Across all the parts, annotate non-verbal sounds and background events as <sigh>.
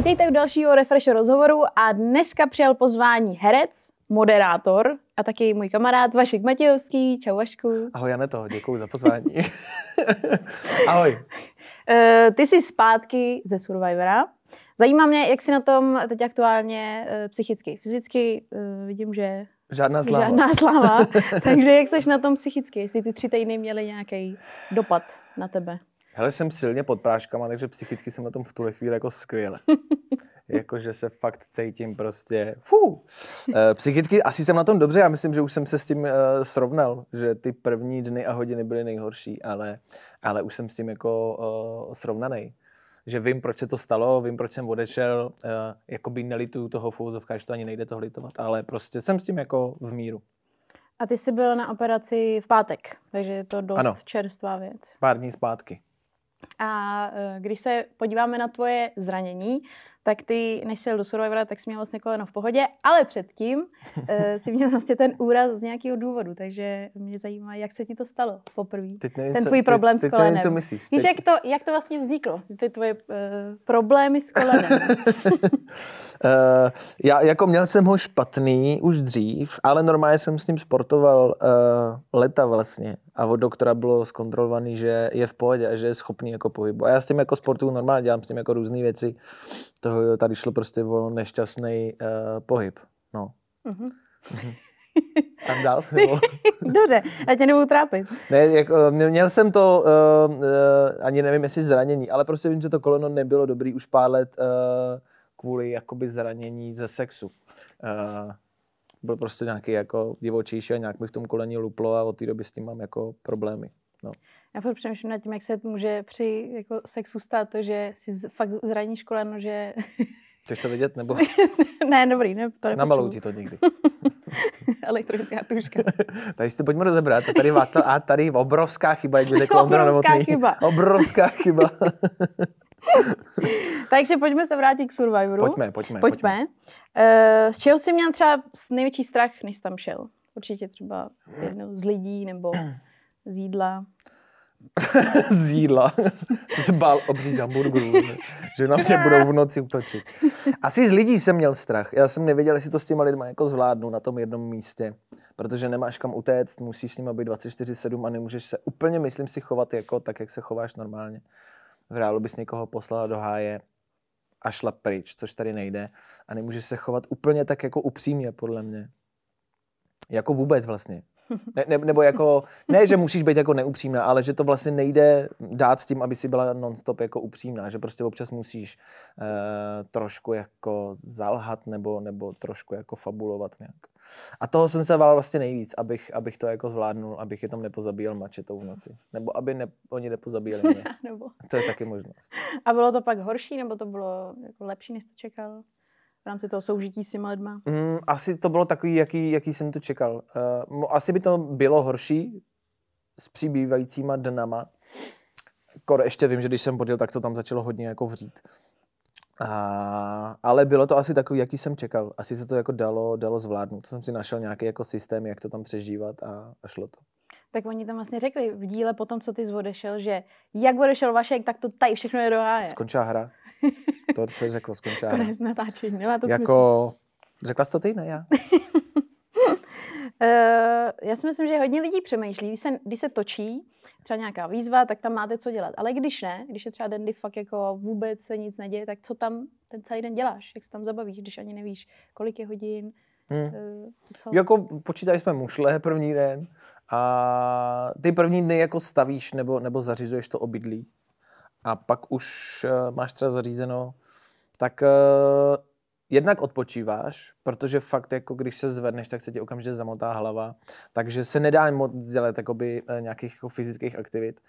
Vítejte u dalšího Refresh rozhovoru a dneska přijal pozvání herec, moderátor a taky můj kamarád Vašek Matějovský. Čau Vašku. Ahoj Janeto, děkuji za pozvání. <laughs> Ahoj. Uh, ty jsi zpátky ze Survivora. Zajímá mě, jak jsi na tom teď aktuálně uh, psychicky, fyzicky. Uh, vidím, že Žádná sláva. žádná sláva. <laughs> Takže jak jsi na tom psychicky? Jestli ty tři týdny měly nějaký dopad na tebe? Hele, jsem silně pod práškama, takže psychicky jsem na tom v tuhle chvíli jako skvěle. <laughs> Jakože se fakt cítím prostě, fú. E, psychicky asi jsem na tom dobře, já myslím, že už jsem se s tím e, srovnal, že ty první dny a hodiny byly nejhorší, ale, ale už jsem s tím jako e, srovnaný. Že vím, proč se to stalo, vím, proč jsem odešel, e, jakoby nelituju toho v že to ani nejde to litovat, ale prostě jsem s tím jako v míru. A ty jsi byl na operaci v pátek, takže je to dost Ano. čerstvá věc. Pár dní zpátky. A eh, když se podíváme na tvoje zranění, tak ty, než jsi jel do Survivora, tak jsi měl vlastně koleno v pohodě, ale předtím uh, <laughs> si měl vlastně ten úraz z nějakého důvodu, takže mě zajímá, jak se ti to stalo poprvé. Teď Ten co- tvůj teď- problém s teď kolenem. nevím, co myslíš. Víš, Teď- jak to, jak to vlastně vzniklo, ty tvoje uh, problémy s kolenem? Uh, <laughs> já jako měl jsem ho špatný už dřív, ale normálně jsem s ním sportoval uh, leta vlastně a od doktora bylo zkontrolovaný, že je v pohodě a že je schopný jako pohybu. A já s tím jako sportu normálně dělám s tím jako různé věci. Toho tady šlo prostě o nešťastný uh, pohyb. No. Mhm. <laughs> A dál? Nebo? <laughs> Dobře, já tě nebudu trápit. Ne, jako, mě- měl jsem to, uh, uh, ani nevím, jestli zranění, ale prostě vím, že to koleno nebylo dobrý už pár let uh, kvůli jakoby zranění ze sexu. Uh, byl prostě nějaký jako divočejší a nějak mi v tom koleni luplo a od té doby s tím mám jako problémy. No. Já furt přemýšlím nad tím, jak se může při jako, sexu stát to, že si z- fakt zraníš koleno, že... <laughs> Chceš to vidět? Nebo ne, dobrý, ne, to namalou ti to někdy. <laughs> Elektronická tuška. <laughs> Tady si to pojďme rozebrat. A tady Václav, a tady obrovská chyba, jak by řekl Ondra Obrovská chyba. Obrovská chyba. Takže pojďme se vrátit k Survivoru. pojďme, pojďme. Pojďme. Uh, z čeho jsi měl třeba největší strach, než jsi tam šel? Určitě třeba jednou z lidí nebo z jídla. <laughs> z jídla. <laughs> Jsem se bál obřít hamburgerů, že na mě budou v noci útočit. Asi z lidí jsem měl strach. Já jsem nevěděl, jestli to s těma lidma jako zvládnu na tom jednom místě, protože nemáš kam utéct, musíš s nima být 24-7 a nemůžeš se úplně, myslím si, chovat jako tak, jak se chováš normálně. V reálu bys někoho poslala do háje a šla pryč, což tady nejde. A nemůžeš se chovat úplně tak jako upřímně, podle mě. Jako vůbec vlastně. Ne, ne, nebo jako, ne, že musíš být jako neupřímná, ale že to vlastně nejde dát s tím, aby si byla nonstop jako upřímná, že prostě občas musíš uh, trošku jako zalhat nebo, nebo trošku jako fabulovat nějak. A toho jsem se bál vlastně nejvíc, abych, abych to jako zvládnul, abych je tam nepozabíjel mačetou v noci. Nebo aby ne, oni nepozabíjeli mě. <laughs> Nebo... To je taky možnost. A bylo to pak horší, nebo to bylo jako lepší, než to čekal? V rámci toho soužití s těma lidma? Mm, asi to bylo takový, jaký, jaký jsem to čekal. Uh, asi by to bylo horší s přibývajícíma dnama. Kor ještě vím, že když jsem podjel, tak to tam začalo hodně jako vřít. A, ale bylo to asi takový, jaký jsem čekal. Asi se to jako dalo, dalo zvládnout. To jsem si našel nějaký jako systém, jak to tam přežívat a, a šlo to. Tak oni tam vlastně řekli v díle po tom, co ty jsi odešel, že jak odešel Vašek, tak to tady všechno je do háje. Skončila hra. <laughs> To se řeklo, hra. Konec natáčení, nemá to smysl. Jako, řekla jsi to ty, ne já? Uh, <laughs> já si myslím, že hodně lidí přemýšlí, když se, když se točí třeba nějaká výzva, tak tam máte co dělat. Ale když ne, když je třeba den, kdy fakt jako vůbec se nic neděje, tak co tam ten celý den děláš? Jak se tam zabavíš, když ani nevíš, kolik je hodin? Hmm. Uh, co? Jako počítali jsme mušle první den a ty první dny jako stavíš nebo, nebo zařizuješ to obydlí a pak už uh, máš třeba zařízeno, tak uh, jednak odpočíváš, protože fakt jako když se zvedneš, tak se ti okamžitě zamotá hlava, takže se nedá moc dělat jakoby, eh, nějakých jako fyzických aktivit.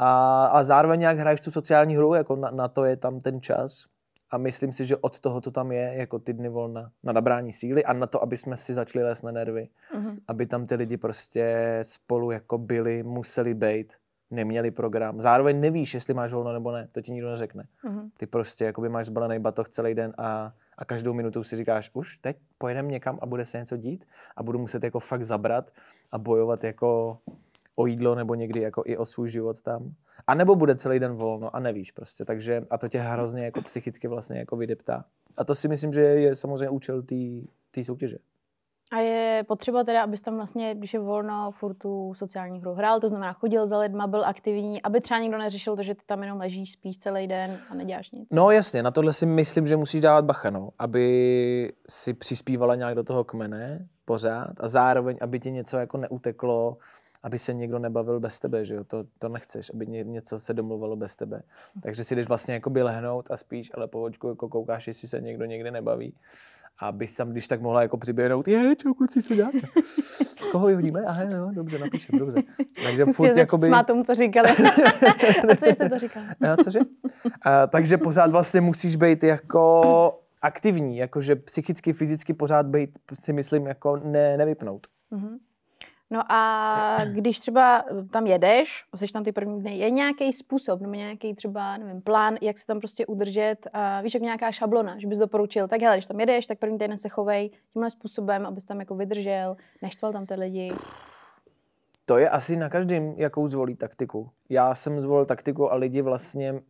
A, a zároveň nějak hraješ tu sociální hru, jako na, na to je tam ten čas. A myslím si, že od toho to tam je, jako ty dny volna, na nabrání síly a na to, aby jsme si začali lézt na nervy. Mhm. Aby tam ty lidi prostě spolu jako byli, museli být, neměli program. Zároveň nevíš, jestli máš volno nebo ne, to ti nikdo neřekne. Mhm. Ty prostě jakoby máš zbalený batoh celý den a, a každou minutu si říkáš, už teď pojedeme někam a bude se něco dít a budu muset jako fakt zabrat a bojovat jako o jídlo nebo někdy jako i o svůj život tam. A nebo bude celý den volno a nevíš prostě. Takže a to tě hrozně jako psychicky vlastně jako vydeptá. A to si myslím, že je samozřejmě účel té soutěže. A je potřeba teda, abys tam vlastně, když je volno, furt tu sociální hru hrál, to znamená chodil za lidma, byl aktivní, aby třeba nikdo neřešil to, že ty tam jenom ležíš, spíš celý den a neděláš nic. No jasně, na tohle si myslím, že musíš dávat bacha, no, aby si přispívala nějak do toho kmene pořád a zároveň, aby ti něco jako neuteklo, aby se někdo nebavil bez tebe, že jo? To, to nechceš, aby ně, něco se domluvalo bez tebe. Takže si jdeš vlastně jako by lehnout a spíš, ale po očku jako koukáš, jestli se někdo někde nebaví. A bys tam, když tak mohla jako přiběhnout, je, čau kluci, co děláte? <laughs> Koho vyhodíme? Aha, jo, dobře, napíšem, dobře. Takže furt jakoby... Má tomu, co říkali. <laughs> a co jste to říkal? a cože? A, takže pořád vlastně musíš být jako aktivní, jakože psychicky, fyzicky pořád být, si myslím, jako ne, nevypnout. Mm-hmm. No a když třeba tam jedeš, jsi tam ty první dny, je nějaký způsob, nebo nějaký třeba, nevím, plán, jak se tam prostě udržet, a víš, jak nějaká šablona, že bys doporučil, tak hele, když tam jedeš, tak první týden se chovej tímhle způsobem, abys tam jako vydržel, neštval tam ty lidi. To je asi na každém, jakou zvolí taktiku. Já jsem zvolil taktiku a lidi vlastně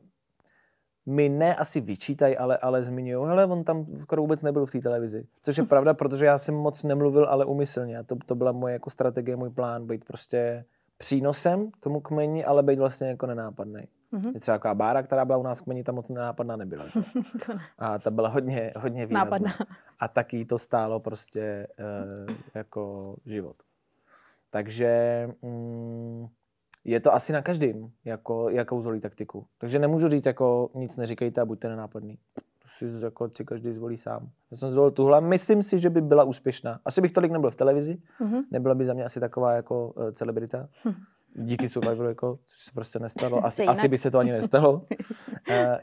mi ne asi vyčítají, ale, ale zmiňují, hele, on tam skoro vůbec nebyl v té televizi. Což je pravda, protože já jsem moc nemluvil, ale umyslně. A to, to byla moje jako strategie, můj plán, být prostě přínosem tomu kmeni, ale být vlastně jako nenápadný. Mm-hmm. Je třeba taková bára, která byla u nás kmeni, tam moc nenápadná nebyla. Že? <laughs> A ta byla hodně, hodně výrazná. Nápadná. A taky to stálo prostě e, jako život. Takže mm, je to asi na každém, jako, jakou zvolí taktiku. Takže nemůžu říct, jako nic neříkejte a buďte nenápadný. To si jako si každý zvolí sám. Já jsem zvolil tuhle. Myslím si, že by byla úspěšná. Asi bych tolik nebyl v televizi. Mm-hmm. Nebyla by za mě asi taková jako uh, celebrita. Hm. Díky Survivoru, jako, což se prostě nestalo. Asi, asi by se to ani nestalo. uh,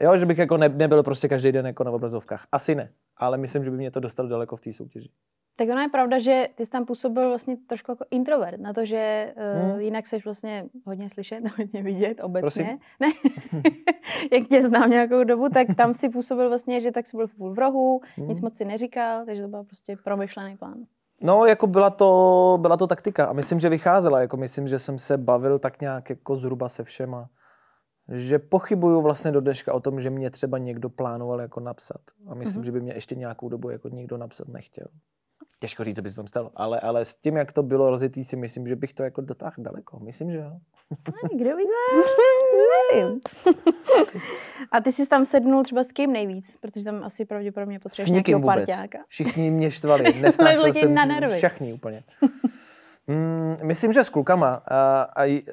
<laughs> jo, že bych jako ne, nebyl prostě každý den jako na obrazovkách. Asi ne. Ale myslím, že by mě to dostalo daleko v té soutěži. Tak ono je pravda, že ty jsi tam působil vlastně trošku jako introvert, na to, že uh, hmm. jinak jsi vlastně hodně slyšet, <laughs> hodně vidět obecně. Prosím? Ne, <laughs> jak tě znám nějakou dobu, tak tam si působil vlastně, že tak jsi byl v rohu, hmm. nic moc si neříkal, takže to byl prostě promyšlený plán. No, jako byla to, byla to taktika a myslím, že vycházela. Jako myslím, že jsem se bavil tak nějak jako zhruba se všema. Že pochybuju vlastně do dneška o tom, že mě třeba někdo plánoval jako napsat. A myslím, mm-hmm. že by mě ještě nějakou dobu jako nikdo napsat nechtěl těžko říct, co by se tam stalo, ale, ale s tím, jak to bylo rozjetý, si myslím, že bych to jako dotáhl daleko. Myslím, že jo. Kdo ví? Nevím. A ty jsi tam sednul třeba s kým nejvíc? Protože tam asi pravděpodobně potřebuješ S nikým vůbec. Parťáka. Všichni mě štvali. <laughs> Nesnášel jsem na nervy. všichni úplně. Mm, myslím, že s klukama. A, a,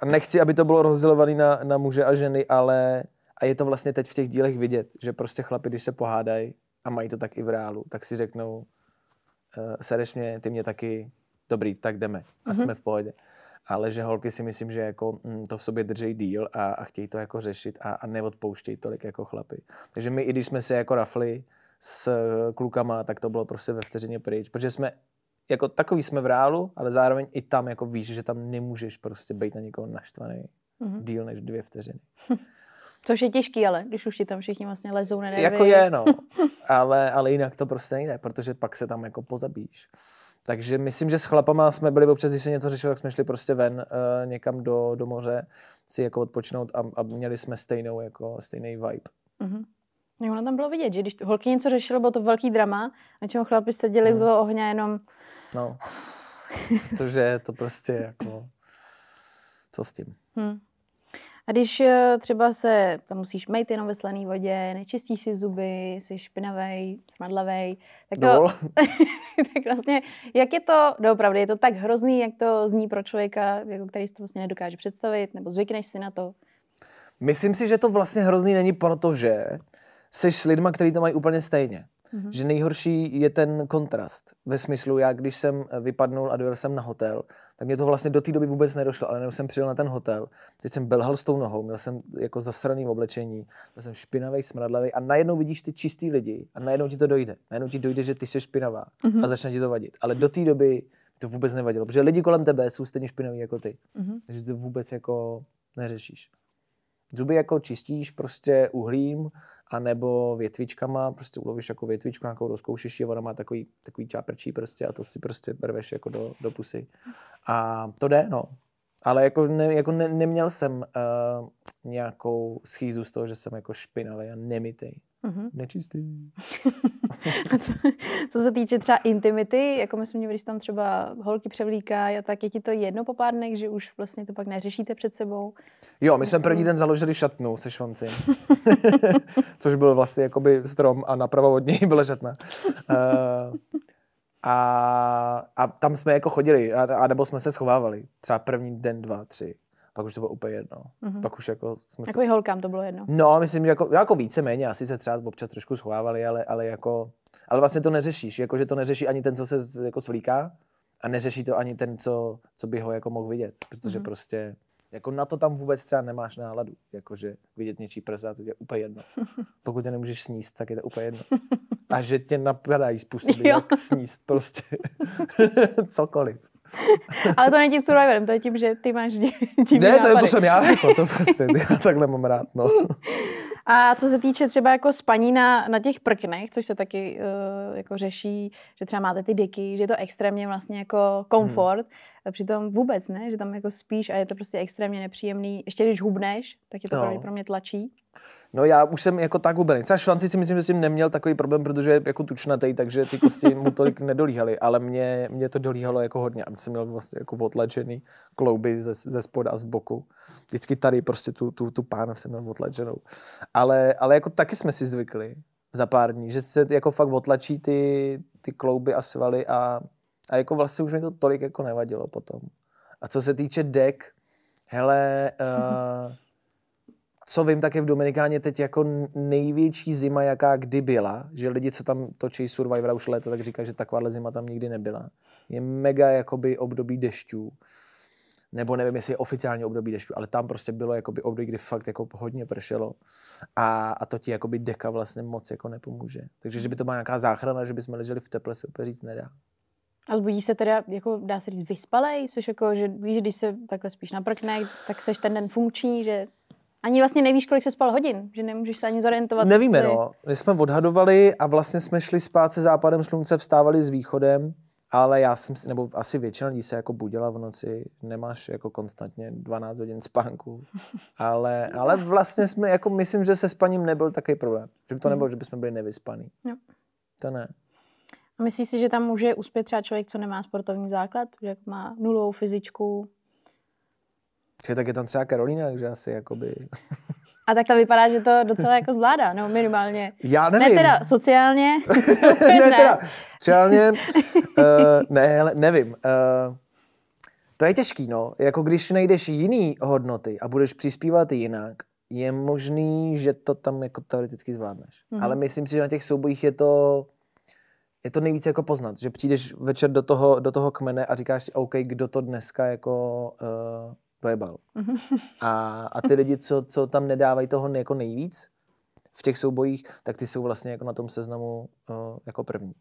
a nechci, aby to bylo rozdělované na, na muže a ženy, ale a je to vlastně teď v těch dílech vidět, že prostě chlapi, když se pohádají a mají to tak i v reálu, tak si řeknou, sereš mě, ty mě taky, dobrý, tak jdeme a mm-hmm. jsme v pohodě. Ale že holky si myslím, že jako mm, to v sobě drží díl a, a chtějí to jako řešit a, a neodpouštějí tolik jako chlapy. Takže my, i když jsme se jako rafli s klukama, tak to bylo prostě ve vteřině pryč, protože jsme jako takový jsme v reálu, ale zároveň i tam jako víš, že tam nemůžeš prostě být na někoho naštvaný mm-hmm. díl než dvě vteřiny. <laughs> Což je těžký, ale když už ti tam všichni vlastně lezou na nervy. Jako je, no. <laughs> ale, ale jinak to prostě nejde, protože pak se tam jako pozabíš. Takže myslím, že s chlapama jsme byli občas, když se něco řešilo, tak jsme šli prostě ven uh, někam do, do moře si jako odpočinout a, a měli jsme stejnou, jako stejný vibe. Mm-hmm. ono tam bylo vidět, že když holky něco řešilo, bylo to velký drama a čemu chlapi seděli mm. u toho ohně jenom... No, <laughs> protože to prostě jako... Co s tím? Hmm. A když eh, třeba se tam musíš mít jenom ve slané vodě, nečistíš si zuby, jsi špinavý, smradlavý, tak to, <laughs> tak vlastně, jak je to, doopravdy, je to tak hrozný, jak to zní pro člověka, jako který si to vlastně nedokáže představit, nebo zvykneš si na to? Myslím si, že to vlastně hrozný není, protože jsi s lidma, kteří to mají úplně stejně. Mm-hmm. Že nejhorší je ten kontrast. Ve smyslu, já když jsem vypadnul a dojel jsem na hotel, tak mě to vlastně do té doby vůbec nedošlo, ale když jsem přijel na ten hotel, teď jsem belhal s tou nohou, měl jsem jako zasraný v oblečení, byl jsem špinavý, smradlavý a najednou vidíš ty čistý lidi a najednou ti to dojde. Najednou ti dojde, že ty jsi špinavá mm-hmm. a začne ti to vadit. Ale do té doby to vůbec nevadilo, protože lidi kolem tebe jsou stejně špinaví jako ty. Mm-hmm. Takže to vůbec jako neřešíš. Zuby jako čistíš prostě uhlím, anebo větvičkama, prostě ulovíš jako větvičku, nějakou rozkoušeš a ona má takový, takový čáprčí prostě a to si prostě berveš jako do, do pusy. A to jde, no. Ale jako, ne, jako ne, neměl jsem uh, nějakou schýzu z toho, že jsem jako špinavý a nemitej. Mhm. Nečistý. <laughs> A co, co se týče třeba intimity, jako myslím, že když tam třeba holky převlíká, tak je ti to jedno po pár dnech, že už vlastně to pak neřešíte před sebou. Jo, my jsme první den založili šatnu se švanci, <laughs> <laughs> což byl vlastně jakoby strom a napravo od něj byla šatna. Uh, a, a tam jsme jako chodili, a, a nebo jsme se schovávali. Třeba první den, dva, tři. Pak už to bylo úplně jedno. Mm-hmm. Pak už jako jsme se... Jako i holkám to bylo jedno. No, myslím, že jako, jako víceméně, asi se třeba občas trošku schovávali, ale, ale jako, ale vlastně to neřešíš, jako, že to neřeší ani ten, co se jako svlíká a neřeší to ani ten, co, co by ho jako mohl vidět, protože mm-hmm. prostě jako na to tam vůbec třeba nemáš náladu, jakože vidět něčí prsa, to je úplně jedno. <laughs> Pokud tě nemůžeš sníst, tak je to úplně jedno. <laughs> A že tě napadají způsoby, Jo. jak sníst prostě <laughs> cokoliv. <laughs> Ale to není tím survivorem, to je tím, že ty máš <laughs> divný Ne, to, je- to jsem já, jako, to <laughs> prostě, já takhle mám rád, no. A co se týče třeba jako spaní na, na těch prknech, což se taky uh, jako řeší, že třeba máte ty deky, že je to extrémně vlastně jako komfort, hmm. Přitom vůbec ne, že tam jako spíš a je to prostě extrémně nepříjemný. Ještě když hubneš, tak je to No. pro mě tlačí. No já už jsem jako tak hubený. Třeba švanci si myslím, že s tím neměl takový problém, protože je jako tučnatý, takže ty kosti mu tolik nedolíhaly, ale mě, mě to dolíhalo jako hodně. A jsem měl vlastně jako otlačený klouby ze, ze spoda a z boku. Vždycky tady prostě tu, tu, tu pánev jsem měl otlačenou. Ale, ale jako taky jsme si zvykli za pár dní, že se jako fakt otlačí ty, ty klouby a svaly a, a jako vlastně už mi to tolik jako nevadilo potom. A co se týče dek, hele, uh, co vím, tak je v Dominikáně teď jako největší zima, jaká kdy byla, že lidi, co tam točí Survivora už léta, tak říkají, že takováhle zima tam nikdy nebyla. Je mega jakoby období dešťů, nebo nevím, jestli je oficiálně období dešťů, ale tam prostě bylo jakoby období, kdy fakt jako hodně pršelo a, a to ti jakoby deka vlastně moc jako nepomůže. Takže, že by to byla nějaká záchrana, že bychom leželi v teple, se úplně říct nedá. A zbudí se teda, jako dá se říct, vyspalej, což jako, že víš, že když se takhle spíš na prknech, tak seš ten den funkční, že ani vlastně nevíš, kolik se spal hodin, že nemůžeš se ani zorientovat. Nevíme, jestli- no. My jsme odhadovali a vlastně jsme šli spát se západem slunce, vstávali s východem, ale já jsem si, nebo asi většina lidí se jako budila v noci, nemáš jako konstantně 12 hodin spánku, ale, ale vlastně jsme, jako myslím, že se spaním nebyl takový problém. Že by to nebylo, že bychom byli nevyspaný. Jo. To ne. A myslíš si, že tam může uspět třeba člověk, co nemá sportovní základ, že jako má nulovou fyzičku? Tak je tam třeba Karolína, takže asi jakoby... A tak to vypadá, že to docela jako zvládá, no minimálně. Já nevím. <laughs> Ne teda sociálně. ne, teda, sociálně, uh, ne, hele, nevím. Uh, to je těžký, no. Jako když najdeš jiný hodnoty a budeš přispívat jinak, je možný, že to tam jako teoreticky zvládneš. Mm. Ale myslím si, že na těch soubojích je to je to nejvíce jako poznat, že přijdeš večer do toho, do toho kmene a říkáš si, OK, kdo to dneska jako uh, dojebal. <laughs> A, a ty lidi, co, co tam nedávají toho jako nejvíc v těch soubojích, tak ty jsou vlastně jako na tom seznamu uh, jako první.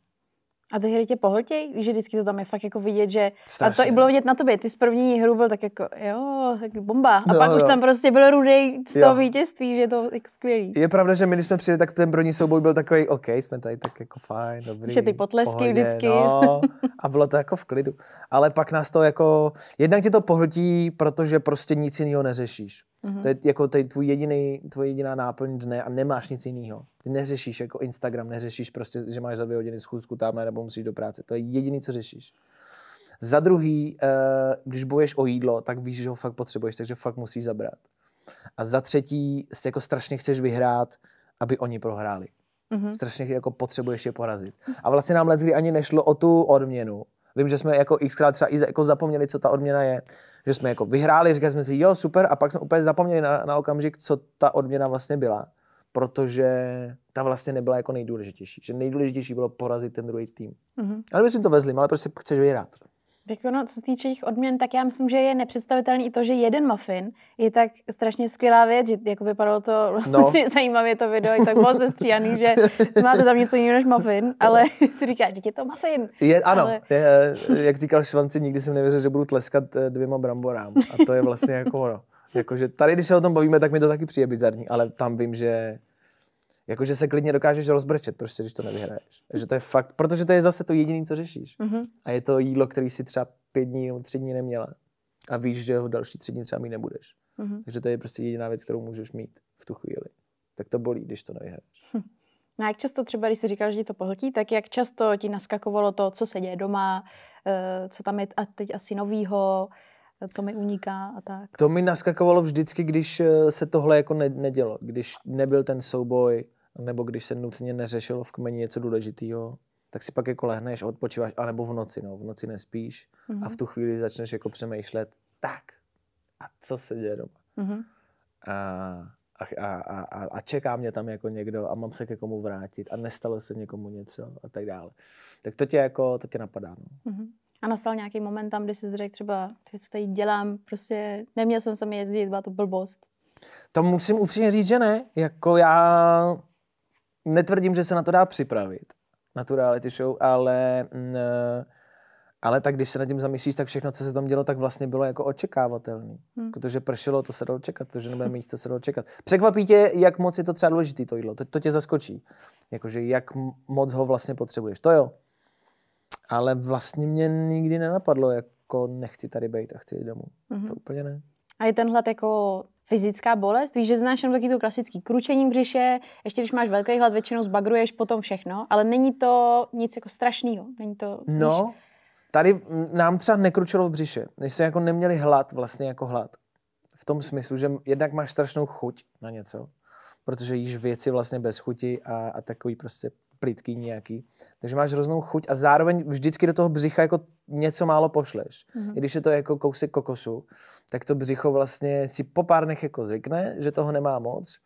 A ty hry tě pohltěj, Víš, že vždycky to tam je fakt jako vidět, že... A Strašně. to i bylo vidět na tobě, ty z první hry byl tak jako, jo, tak bomba. A No, pak už no. tam prostě byl rudej z Jo. toho vítězství, že je to jako skvělý. Je pravda, že my, když jsme přijeli, tak ten první souboj byl takový, OK, jsme tady tak jako fajn, dobrý. Že ty potlesky pohodě, vždycky. No, a bylo to jako v klidu. Ale pak nás to jako, jednak tě to pohltí, protože prostě nic jiného neřešíš. Mm-hmm. To je jako tady tvůj jediný, tvoje jediná náplň dne a nemáš nic jiného. Ty neřešíš jako Instagram, neřešíš prostě, že máš za dvě hodiny schůzku tam nebo musíš do práce. To je jediný, co řešíš. Za druhý, eh, když bojuješ o jídlo, tak víš, že ho fakt potřebuješ, takže fakt musíš zabrat. A za třetí, jako strašně chceš vyhrát, aby oni prohráli. Mm-hmm. Strašně jako potřebuješ je porazit. A vlastně nám leckdy ani nešlo o tu odměnu. Vím, že jsme jako xkrát třeba i jako zapomněli, co ta odměna je. Že jsme jako vyhráli, říkali jsme si, jo, super, a pak jsme úplně zapomněli na, na okamžik, co ta odměna vlastně byla. Protože ta vlastně nebyla jako nejdůležitější. Že nejdůležitější bylo porazit ten druhý tým. Mm-hmm. Ale my jsme to vezli, ale prostě chceš vyhrát. Tak ono, co se týče jejich odměn, tak já myslím, že je nepředstavitelný i to, že jeden muffin je tak strašně skvělá věc, že jako vypadalo to No. no. <laughs> zajímavě to video, i tak bylo sestříhaný, že máte tam něco jiného než muffin, ale <laughs> si říkáš, že je to muffin. Je, ano, Ale- je, jak říkal Švanci, nikdy jsem nevěřil, že budu tleskat eh, dvěma bramborám. A to je vlastně jako ono. Jakože tady, když se o tom bavíme, tak mi to taky přijde bizarní, ale tam vím, že jakože se klidně dokážeš rozbrečet, prostě, když to nevyhraješ. Že to je fakt, protože to je zase to jediné, co řešíš. Mm-hmm. A je to jídlo, který si třeba pět dní nebo tři dní neměla. A víš, že ho další tři dny třeba mít nebudeš. Mhm. Takže to je prostě jediná věc, kterou můžeš mít v tu chvíli. Tak to bolí, když to nevyhraješ. No a jak často třeba, když jsi říkal, že ti to pohltí, tak jak často ti naskakovalo to, co se děje doma, eh, co tam je a teď asi novýho, co mi uniká a tak. To mi naskakovalo vždycky, když eh, se tohle jako ne- nedělo. Když nebyl ten souboj, nebo když se nutně neřešilo v kmeni něco důležitého, tak si pak jako lehneš a odpočíváš, anebo v noci, no, v noci nespíš Mhm. a v tu chvíli začneš jako přemýšlet, tak, a co se děje doma? Mhm. A, a, a, a, a- čeká mě tam jako někdo a mám se ke komu vrátit a nestalo se někomu něco a tak dále. Tak to tě jako, to tě napadá, no. Mhm. A nastal nějaký moment tam, kdy jsi řekl třeba, že tady dělám, prostě neměl jsem sem jezdit, byla to blbost. To musím upřímně říct, že ne. Jako já netvrdím, že se na to dá připravit, na tu reality show, ale, mm, eh, ale tak když se nad tím zamyslíš, tak všechno, co se tam dělo, tak vlastně bylo jako očekávatelné. Hmm. Protože pršelo, to se dalo čekat, protože nebude mít, to se dalo čekat. Překvapí tě, jak moc je to třeba důležité to jídlo. To, to tě zaskočí. Jakože jak moc ho vlastně potřebuješ. To jo. Ale vlastně mě nikdy nenapadlo, jako nechci tady být a chci jít domů. Mhm. To úplně ne. A je tenhle jako fyzická bolest? Víš, že znáš jenom taky to klasický kručení břiše, ještě když máš velký hlad, většinou zbagruješ potom všechno, ale není to nic jako strašného. Není to, víš, No, tady mm, nám třeba nekručilo v břiše. My jsme jako neměli hlad, vlastně jako hlad. V tom smyslu, že jednak máš strašnou chuť na něco, protože jíš věci vlastně bez chuti a, a takový prostě plitký nějaký. Takže máš hroznou chuť a zároveň vždycky do toho břicha jako něco málo pošleš. Mhm. I když je to jako kousek kokosu, tak to břicho vlastně si po pár dnech jako zvykne, že toho nemá moc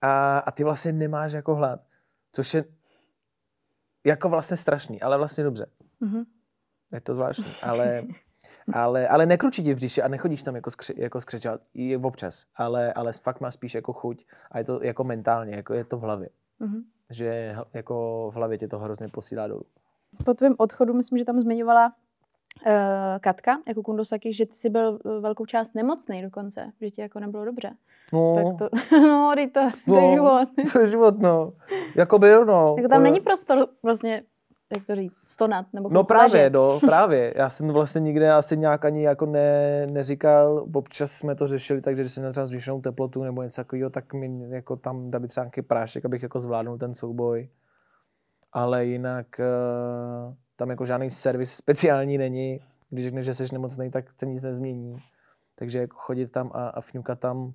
a, a ty vlastně nemáš jako hlad. Což je jako vlastně strašný, ale vlastně dobře. Mhm. Je to zvláštní, ale, ale, ale nekručí ti v břiše a nechodíš tam jako, skři, jako skřečat, i občas, ale, ale fakt má spíš jako chuť a je to jako mentálně, jako je to v hlavě, Mhm. Že jako v hlavě tě to hrozně posílá dolů. Po tvém odchodu, myslím, že tam zmiňovala uh, Katka, jako Kundosaki, že ty jsi byl eh, velkou část nemocný dokonce, že ti jako nebylo dobře. No, Tak to, <laughs> no, to, to je život. to je život, no. Jako byl, no. Jako tam Eh, není prostor vlastně, jak to říct, stonat nebo No právě, no, <laughs> právě. Já jsem vlastně nikde asi nějak ani jako ne, neříkal, občas jsme to řešili, takže když jsem měl třeba zvýšenou teplotu nebo něco takového, tak mi jako tam dali třeba nějaký prášek, abych jako zvládnul ten souboj. Ale jinak eh, tam jako žádný servis speciální není. Když řekneš, že jsi nemocný, tak se nic nezmění. Takže jako chodit tam a, a fňukat tam.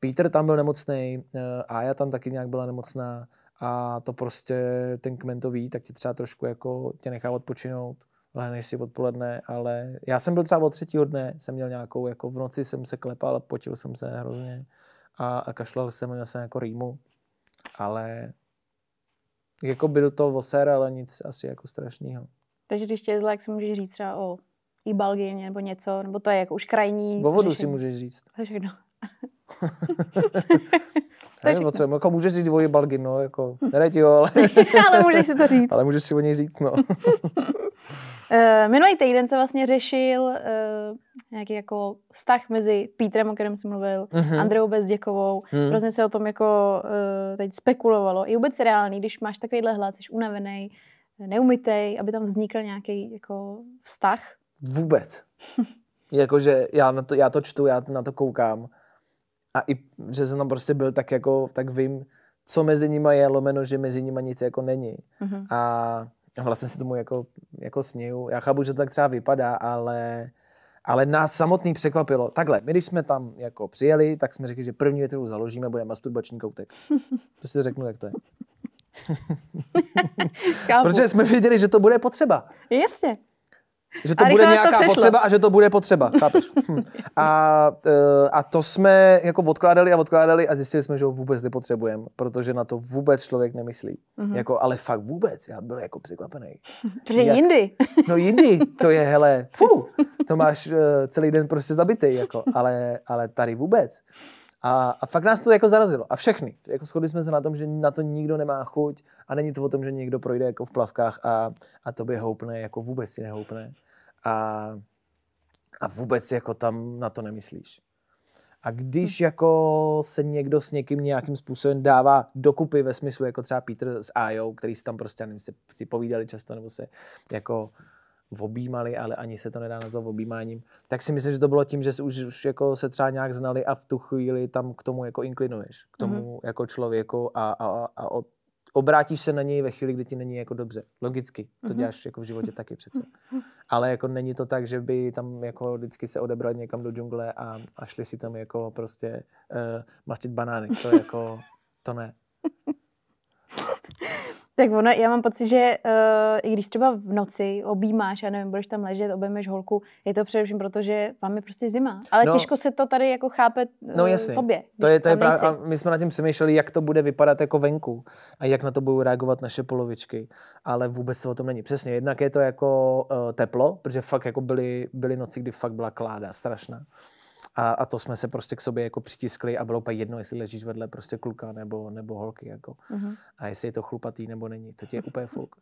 Peter tam byl nemocný, Aja tam taky nějak byla nemocná a to prostě ten kmen to ví, tak ti třeba trošku jako tě nechá odpočinout, lehneš si odpoledne, ale já jsem byl třeba od třetího dne, jsem měl nějakou, jako v noci jsem se klepal, potil jsem se hrozně a, a kašlal jsem, měl jsem jako rýmu, ale jako byl to voser, ale nic asi jako strašného. Takže když tě je zle, jak si můžeš říct třeba o ibalgině nebo něco, nebo to je jako už krajní O vodu si řešení. můžeš říct. <laughs> Všechno. <laughs> Nevím, o co, jako můžeš říct dvojí balgin, no, jako, nedej ti ho, ale, <laughs> Ale můžeš si to říct. ale můžeš si o něj říct, no. Uh, <laughs> minulý týden se vlastně řešil uh, nějaký jako vztah mezi Pítrem, o kterém jsem mluvil, Mhm. Andreou Bezděkovou. Hmm. Hrozně se o tom jako uh, teď spekulovalo. Je vůbec reálný, když máš takovýhle hlad, jsi unavený, neumytej, aby tam vznikl nějaký jako vztah. Vůbec. <laughs> Jakože já, na to, já to čtu, já na to koukám. A i, že jsem tam prostě byl, tak jako, tak vím, co mezi nima je, lomeno, že mezi nima nic jako není. Mhm. A vlastně si tomu jako, jako směju. Já chápu, že to tak třeba vypadá, ale, ale nás samotný překvapilo. Takhle, my když jsme tam jako přijeli, tak jsme řekli, že první věc, kterou založíme, bude masturbační koutek. <laughs> To si řeknu, jak to je. <laughs> Protože jsme věděli, že to bude potřeba. Jasně. <laughs> Že to A bude to nějaká přešlo. potřeba a že to bude potřeba, <laughs> chápeš? Hm. A, eh, a to jsme jako odkládali a odkládali a zjistili jsme, že ho vůbec nepotřebujeme, protože na to vůbec člověk nemyslí. Mhm. Jako, ale fakt vůbec, já byl jako překvapený. <laughs> Protože Jak- jindy. No jindy, to je, hele, fu, to máš uh, celý den prostě zabitý, jako, ale, ale tady vůbec. A, a fakt nás to jako zarazilo. A všechny. Jako shodli jsme se na tom, že na to nikdo nemá chuť a není to o tom, že někdo projde jako v plavkách a, a tobě houpne, jako vůbec ti nehoupne. A, a vůbec jako tam na to nemyslíš. A když jako se někdo s někým nějakým způsobem dává dokupy ve smyslu, jako třeba Peter s Ajou, který si tam prostě, nevím, si, si povídali často, nebo se jako objímali, ale ani se to nedá nazvat objímáním, tak si myslím, že to bylo tím, že už, už jako se třeba nějak znali a v tu chvíli tam k tomu jako inklinuješ, k tomu mm-hmm. jako člověku a, a, a od, obrátíš se na něj ve chvíli, kdy ti není jako dobře. Logicky, to mm-hmm. děláš jako v životě taky přece. Ale jako není to tak, že by tam jako vždycky se odebrali někam do džungle a, a šli si tam jako prostě uh, mastit banány. To jako, to ne. <laughs> Tak ono, já mám pocit, že uh, i když třeba v noci objímáš, a nevím, budeš tam ležet, obejmeš holku, je to především proto, že vám je prostě zima. Ale no, těžko se to tady jako chápe uh, no, jasně. tobě. To je, to je právě, a my jsme na tím přemýšleli, jak to bude vypadat jako venku a jak na to budou reagovat naše polovičky. Ale vůbec to o tom není. Přesně, jednak je to jako uh, teplo, protože fakt jako byly, byly noci, kdy fakt byla kláda, strašná. A, a to jsme se prostě k sobě jako přitiskli a bylo úplně jedno, jestli ležíš vedle prostě kluka nebo, nebo holky. Jako. Uh-huh. A jestli je to chlupatý nebo není, to ti je úplně fuk.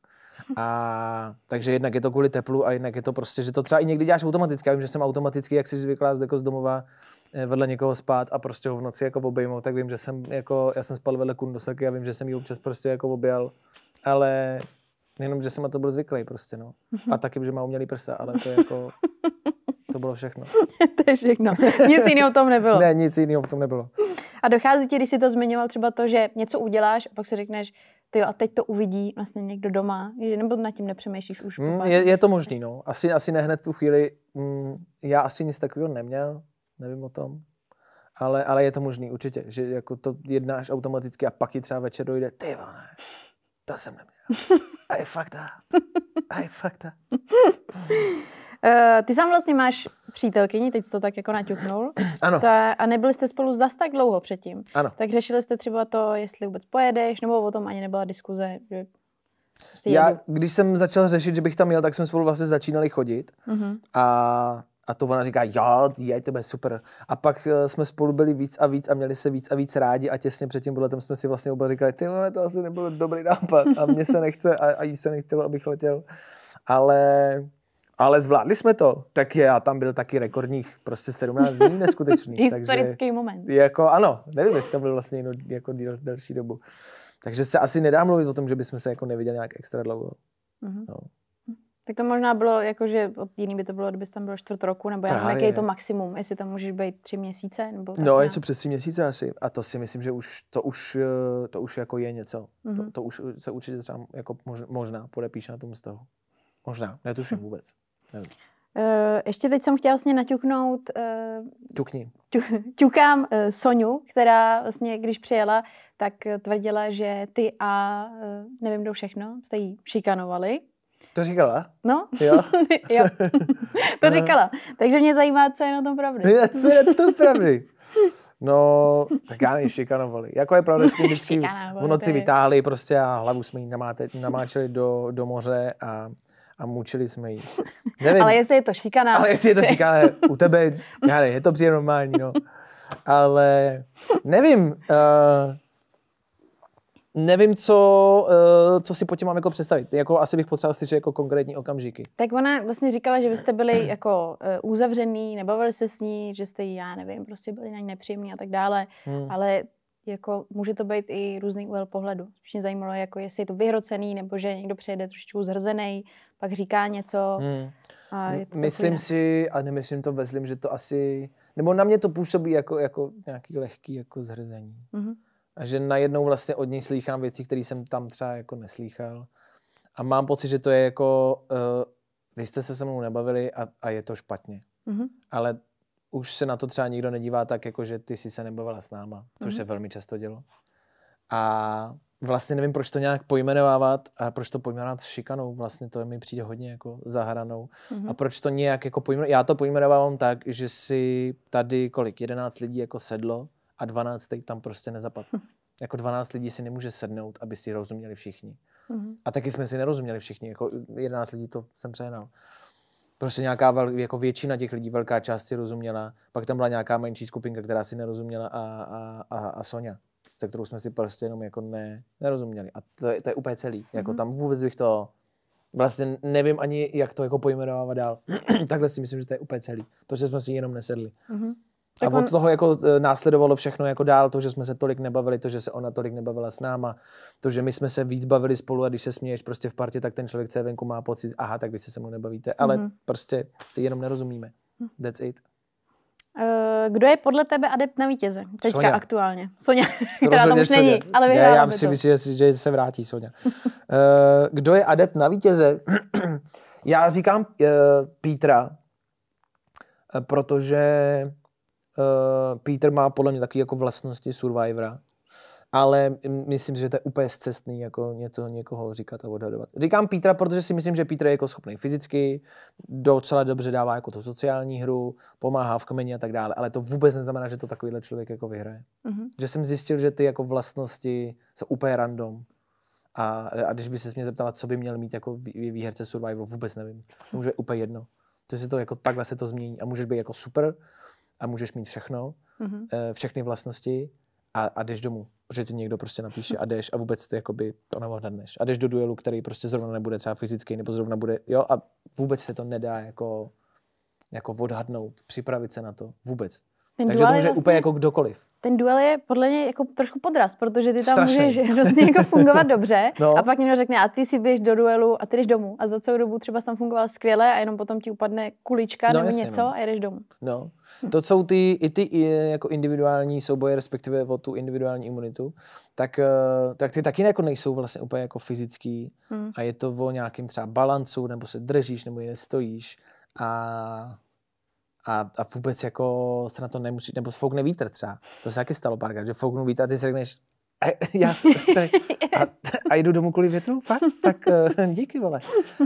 A takže jednak je to kvůli teplu a jednak je to prostě, že to třeba i někdy děláš automaticky. Já vím, že jsem automaticky, jak jsi zvyklá jako z domova eh, vedle někoho spát a prostě ho v noci jako obejmout, tak vím, že jsem jako, já jsem spal vedle kundosaky a vím, že jsem ji občas prostě jako objal, ale jenom, že jsem na to byl zvyklý prostě, no. A taky, že má umělý prsa, ale to je jako, <laughs> to bylo všechno. <laughs> to je všechno. Nic jiného v tom nebylo. ne, nic jiného v tom nebylo. A dochází ti, když jsi to zmiňoval, třeba to, že něco uděláš a pak si řekneš, ty jo, a teď to uvidí vlastně někdo doma, nebo nad tím nepřemýšlíš už? Mm, je, je, to možný, no. Asi, asi nehned tu chvíli. Mm, já asi nic takového neměl, nevím o tom. Ale, ale je to možný určitě, že jako to jednáš automaticky a pak ti třeba večer dojde, ty ne, to jsem neměl. A je fakt A je fakt ty sám vlastně máš přítelkyni, teď jsi to tak jako naťuknul. <clears throat> Ano. Ta, a nebyli jste spolu zas tak dlouho předtím. Ano. Tak řešili jste třeba to, jestli vůbec pojedeš, nebo o tom ani nebyla diskuze, že Já, jedu. když jsem začal řešit, že bych tam jel, tak jsme spolu vlastně začínali chodit. Uh-huh. A a to ona říká, jo, je, to bude super. A pak uh, jsme spolu byli víc a víc a měli se víc a víc rádi a těsně před tím letem jsme si vlastně oba říkali, ty to asi nebyl dobrý nápad a mně se nechce a, a jí se nechtělo, abych letěl. Ale ale zvládli jsme to. Tak já tam byl taky rekordních prostě 17 dní <laughs> neskutečných. Historický takže, moment. Jako ano, nevím, jestli to byl vlastně jenom jako díl, delší dobu. Takže se asi nedá mluvit o tom, že bychom se jako neviděli nějak extra dlouho. Mm-hmm. No. Tak to možná bylo, jako, že jiný by to bylo, kdyby tam bylo čtvrt roku, nebo já nevím, jaký je to maximum, jestli tam můžeš být tři měsíce, nebo tak No, něco přes tři měsíce asi. A to si myslím, že už to už, eh, to už jako je něco. Mm-hmm. To, mhm. to, už se určitě třeba jako možná podepíše na tom vztahu. Možná, netuším <laughs> vůbec. Uh, ještě teď jsem chtěla vlastně naťuknout... Uh, Ťukni. ťukám uh, Soňu, která vlastně, když přijela, tak tvrdila, že ty a nevím, kdo všechno jste jí šikanovali. To říkala? No. Jo? <laughs> jo. <laughs> to říkala. Takže mě zajímá, co je na tom pravdy. co je na tom pravdy? No, tak já nevím, šikanovali. Jako je pravda, že jsme vždycky <laughs> v noci vytáhli prostě a hlavu jsme jí namáčeli do, do moře a a mučili jsme jí. <laughs> Nevím, ale jestli je to šikana. Ale jestli je to šikana, <laughs> u tebe, já nevím, je to přijde normální, no. Ale nevím, uh, nevím, co, uh, co si po tím mám jako představit. Jako asi bych potřeboval slyšet jako konkrétní okamžiky. Tak ona vlastně říkala, že vy jste byli jako uh, uzavřený, nebavili se s ní, že jste jí, já nevím, prostě byli na ní nepříjemní a tak dále, hmm. ale jako může to být i různý úhel pohledu. Spíš mě zajímalo, jako jestli je to vyhrocený, nebo že někdo přijede trošičku zhrzený, pak říká něco. Hmm. A je to myslím si, a nemyslím to vezlim, že to asi, nebo na mě to působí jako, jako nějaký lehký jako zhrzení. Mm-hmm. A že najednou vlastně od něj slýchám věci, které jsem tam třeba jako neslýchal. A mám pocit, že to je jako, uh, vy jste se se mnou nebavili a, a je to špatně. Mm-hmm. Ale už se na to třeba nikdo nedívá tak, jako že ty jsi se nebavila s náma, což mm-hmm. se velmi často dělo. A vlastně nevím, proč to nějak pojmenovávat a proč to pojmenovat s šikanou, vlastně to mi přijde hodně jako zahranou. Mm-hmm. A proč to nějak jako pojmenovat, já to pojmenovávám tak, že si tady kolik, 11 lidí jako sedlo a 12 tam prostě nezapadlo. Hm. Jako 12 lidí si nemůže sednout, aby si rozuměli všichni. Mm-hmm. A taky jsme si nerozuměli všichni, jako 11 lidí to jsem přehnal prostě nějaká vel, jako většina těch lidí, velká část si rozuměla, pak tam byla nějaká menší skupinka, která si nerozuměla a, a, a, a Sonja, se kterou jsme si prostě jenom jako ne, nerozuměli. A to je, to je úplně celý. Mm-hmm. Jako mhm. tam vůbec bych to, vlastně nevím ani, jak to jako pojmenovávat dál. <clears throat> Takhle si myslím, že to je úplně celý, protože jsme si jenom nesedli. Mm-hmm. A od toho jako e, následovalo všechno jako dál, to, že jsme se tolik nebavili, to, že se ona tolik nebavila s náma, to, že my jsme se víc bavili spolu a když se směješ prostě v partě, tak ten člověk, co je venku, má pocit, aha, tak vy se se mnou nebavíte, ale mm-hmm. prostě si jenom nerozumíme. That's it. Uh, kdo je podle tebe adept na vítěze? Teďka Sonia. aktuálně. Sonia, <laughs> která tam už Sonia. není, ale vyhrála Já, já si myslím, že se vrátí Sonia. uh, <laughs> kdo je adept na vítěze? <clears throat> já říkám uh, Pítra, protože uh, Peter má podle mě taky jako vlastnosti Survivora, ale myslím, že to je úplně zcestný jako něco, někoho říkat a odhadovat. Říkám Petra, protože si myslím, že Peter je jako schopný fyzicky, docela dobře dává jako tu sociální hru, pomáhá v kmeni a tak dále, ale to vůbec neznamená, že to takovýhle člověk jako vyhraje. Mm-hmm. Že jsem zjistil, že ty jako vlastnosti jsou úplně random. A, a když by se mě zeptala, co by měl mít jako výherce Survivor, vůbec nevím. To může být úplně jedno. To si to jako takhle se to změní a můžeš být jako super a můžeš mít všechno, mm-hmm. všechny vlastnosti a, a jdeš domů, protože ti někdo prostě napíše a jdeš a vůbec ty jakoby to neodhadneš. A jdeš do duelu, který prostě zrovna nebude třeba fyzický, nebo zrovna bude, jo, a vůbec se to nedá jako, jako odhadnout, připravit se na to, vůbec. Ten Takže to může vlastně, úplně jako kdokoliv. Ten duel je podle mě jako trošku podraz, protože ty tam Strašný. můžeš <laughs> hrozně jako fungovat dobře <laughs> no. a pak někdo řekne, a ty si běž do duelu a ty jdeš domů. A za celou dobu třeba tam fungoval skvěle a jenom potom ti upadne kulička no, nebo jasně, něco no. a jdeš domů. No, to jsou ty, i ty jako individuální souboje, respektive o tu individuální imunitu, tak, eh, tak ty taky jako nejsou vlastně úplně jako fyzický hmm. a je to o nějakým třeba balancu, nebo se držíš, nebo je stojíš a a, a vůbec jako se na to nemusí, nebo foukne vítr třeba. To se taky stalo párkrát, že fouknu vítr a ty si řekneš, a, já tady, a, a, jdu domů kvůli větru? Fakt? Tak uh, <laughs> díky, vole.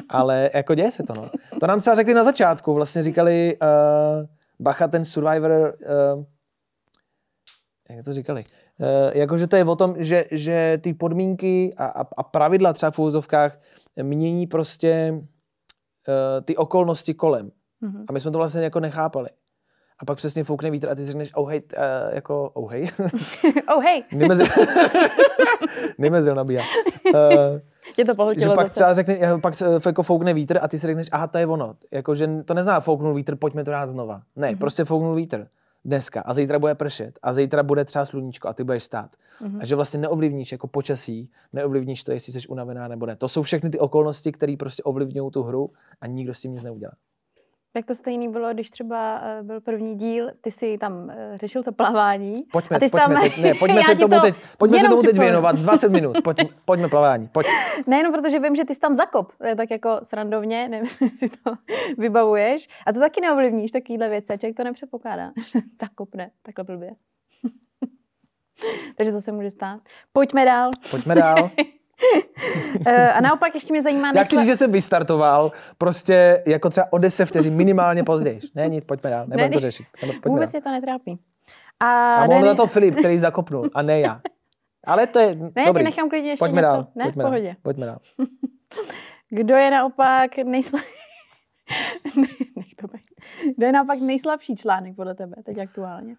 Ale jako děje se to, no. To nám třeba řekli na začátku, vlastně říkali uh, Bacha, ten Survivor, uh, jak to říkali, uh, jakože to je o tom, že, že ty podmínky a, a, a pravidla třeba v mění prostě uh, ty okolnosti kolem. Mm-hmm. A my jsme to vlastně jako nechápali. A pak přesně foukne vítr a ty si řekneš, oh hej, uh, jako, oh hej. <laughs> oh hej. Nemezil, <laughs> Nemezil nabíjá. Uh, <laughs> Je to pohltilo že pak třeba řekne, pak jako foukne vítr a ty si řekneš, aha, to je ono. Jako, že to nezná fouknul vítr, pojďme to dát znova. Ne, mm-hmm. prostě fouknul vítr dneska a zítra bude pršet a zítra bude třeba sluníčko a ty budeš stát. Mm-hmm. A že vlastně neovlivníš jako počasí, neovlivníš to, jestli jsi unavená nebo ne. To jsou všechny ty okolnosti, které prostě ovlivňují tu hru a nikdo s tím nic neudělá. Tak to stejný bylo, když třeba eh, byl první díl, ty si tam eh, řešil to plavání. Pojďme, a ty pojďme, tam... teď, ne, <laughs> pojďme se tomu to teď, pojďme se tomu teď věnovat, 20 minut, <laughs> pojď, pojďme plavání, pojď. Nejenom protože vím, že ty jsi tam zakop, tak jako srandovně, nevím, <laughs> si to vybavuješ. A to taky neovlivníš, takovýhle věci, člověk to nepředpokládá. Zakopne, takhle blbě. Takže to se může stát. Pojďme dál. Pojďme dál. Eh, a naopak ještě mě zajímá... Já chci říct, že jsem vystartoval prostě jako třeba o 10 vteřin minimálně později. Ne, nic, pojďme dál, nebudeme ne, to řešit. Pojďme Vůbec mě to netrápí. A, a mohl na to Filip, který zakopnul, a ne já. Ale to je Ne, dobrý. ty nechám klidně ještě pojďme něco. Dál, ne, pojďme pohodě. Dál, pojďme dál. <laughs> Kdo je naopak nejslabší... <laughs> Kdo je naopak nejslabší článek podle tebe teď aktuálně?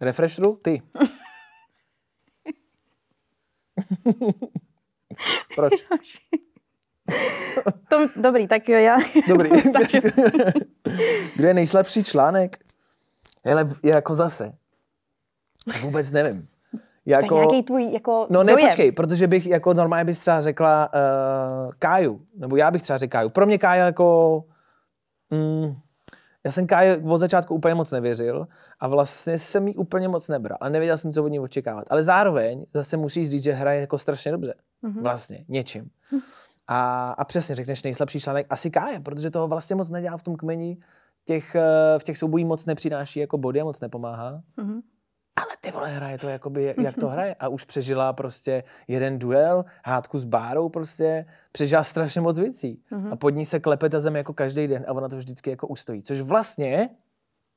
Refreshru? Ty. <laughs> Proč? <laughs> to, dobrý, tak já... Dobrý. <laughs> <laughs> Kdo je nejslabší článek? Ale jako zase. Vůbec nevím. Jako, nějaký tvůj jako No ne, dojem. počkej, protože bych jako normálně bys třeba řekla uh, Káju, nebo já bych třeba řekl Káju. Pro mě Kája jako... Mm, já jsem Káje od začátku úplně moc nevěřil a vlastně jsem jí úplně moc nebral a nevěděl jsem, co od ní očekávat. Ale zároveň zase musíš říct, že hraje jako strašně dobře. Mm-hmm. Vlastně, něčím. A, a přesně řekneš nejslabší článek asi Kája, protože toho vlastně moc nedělá v tom kmeni. Těch, eh, v těch soubojích moc nepřináší jako body a moc nepomáhá. Mm-hmm. Ale ty vole, hraje to jakoby, jak to hraje. A už přežila prostě jeden duel, hádku s Bárou prostě, přežila strašně moc věcí. Mm-hmm. A pod ní se klepe ta zem jako každý den a ona to vždycky jako ustojí. Což vlastně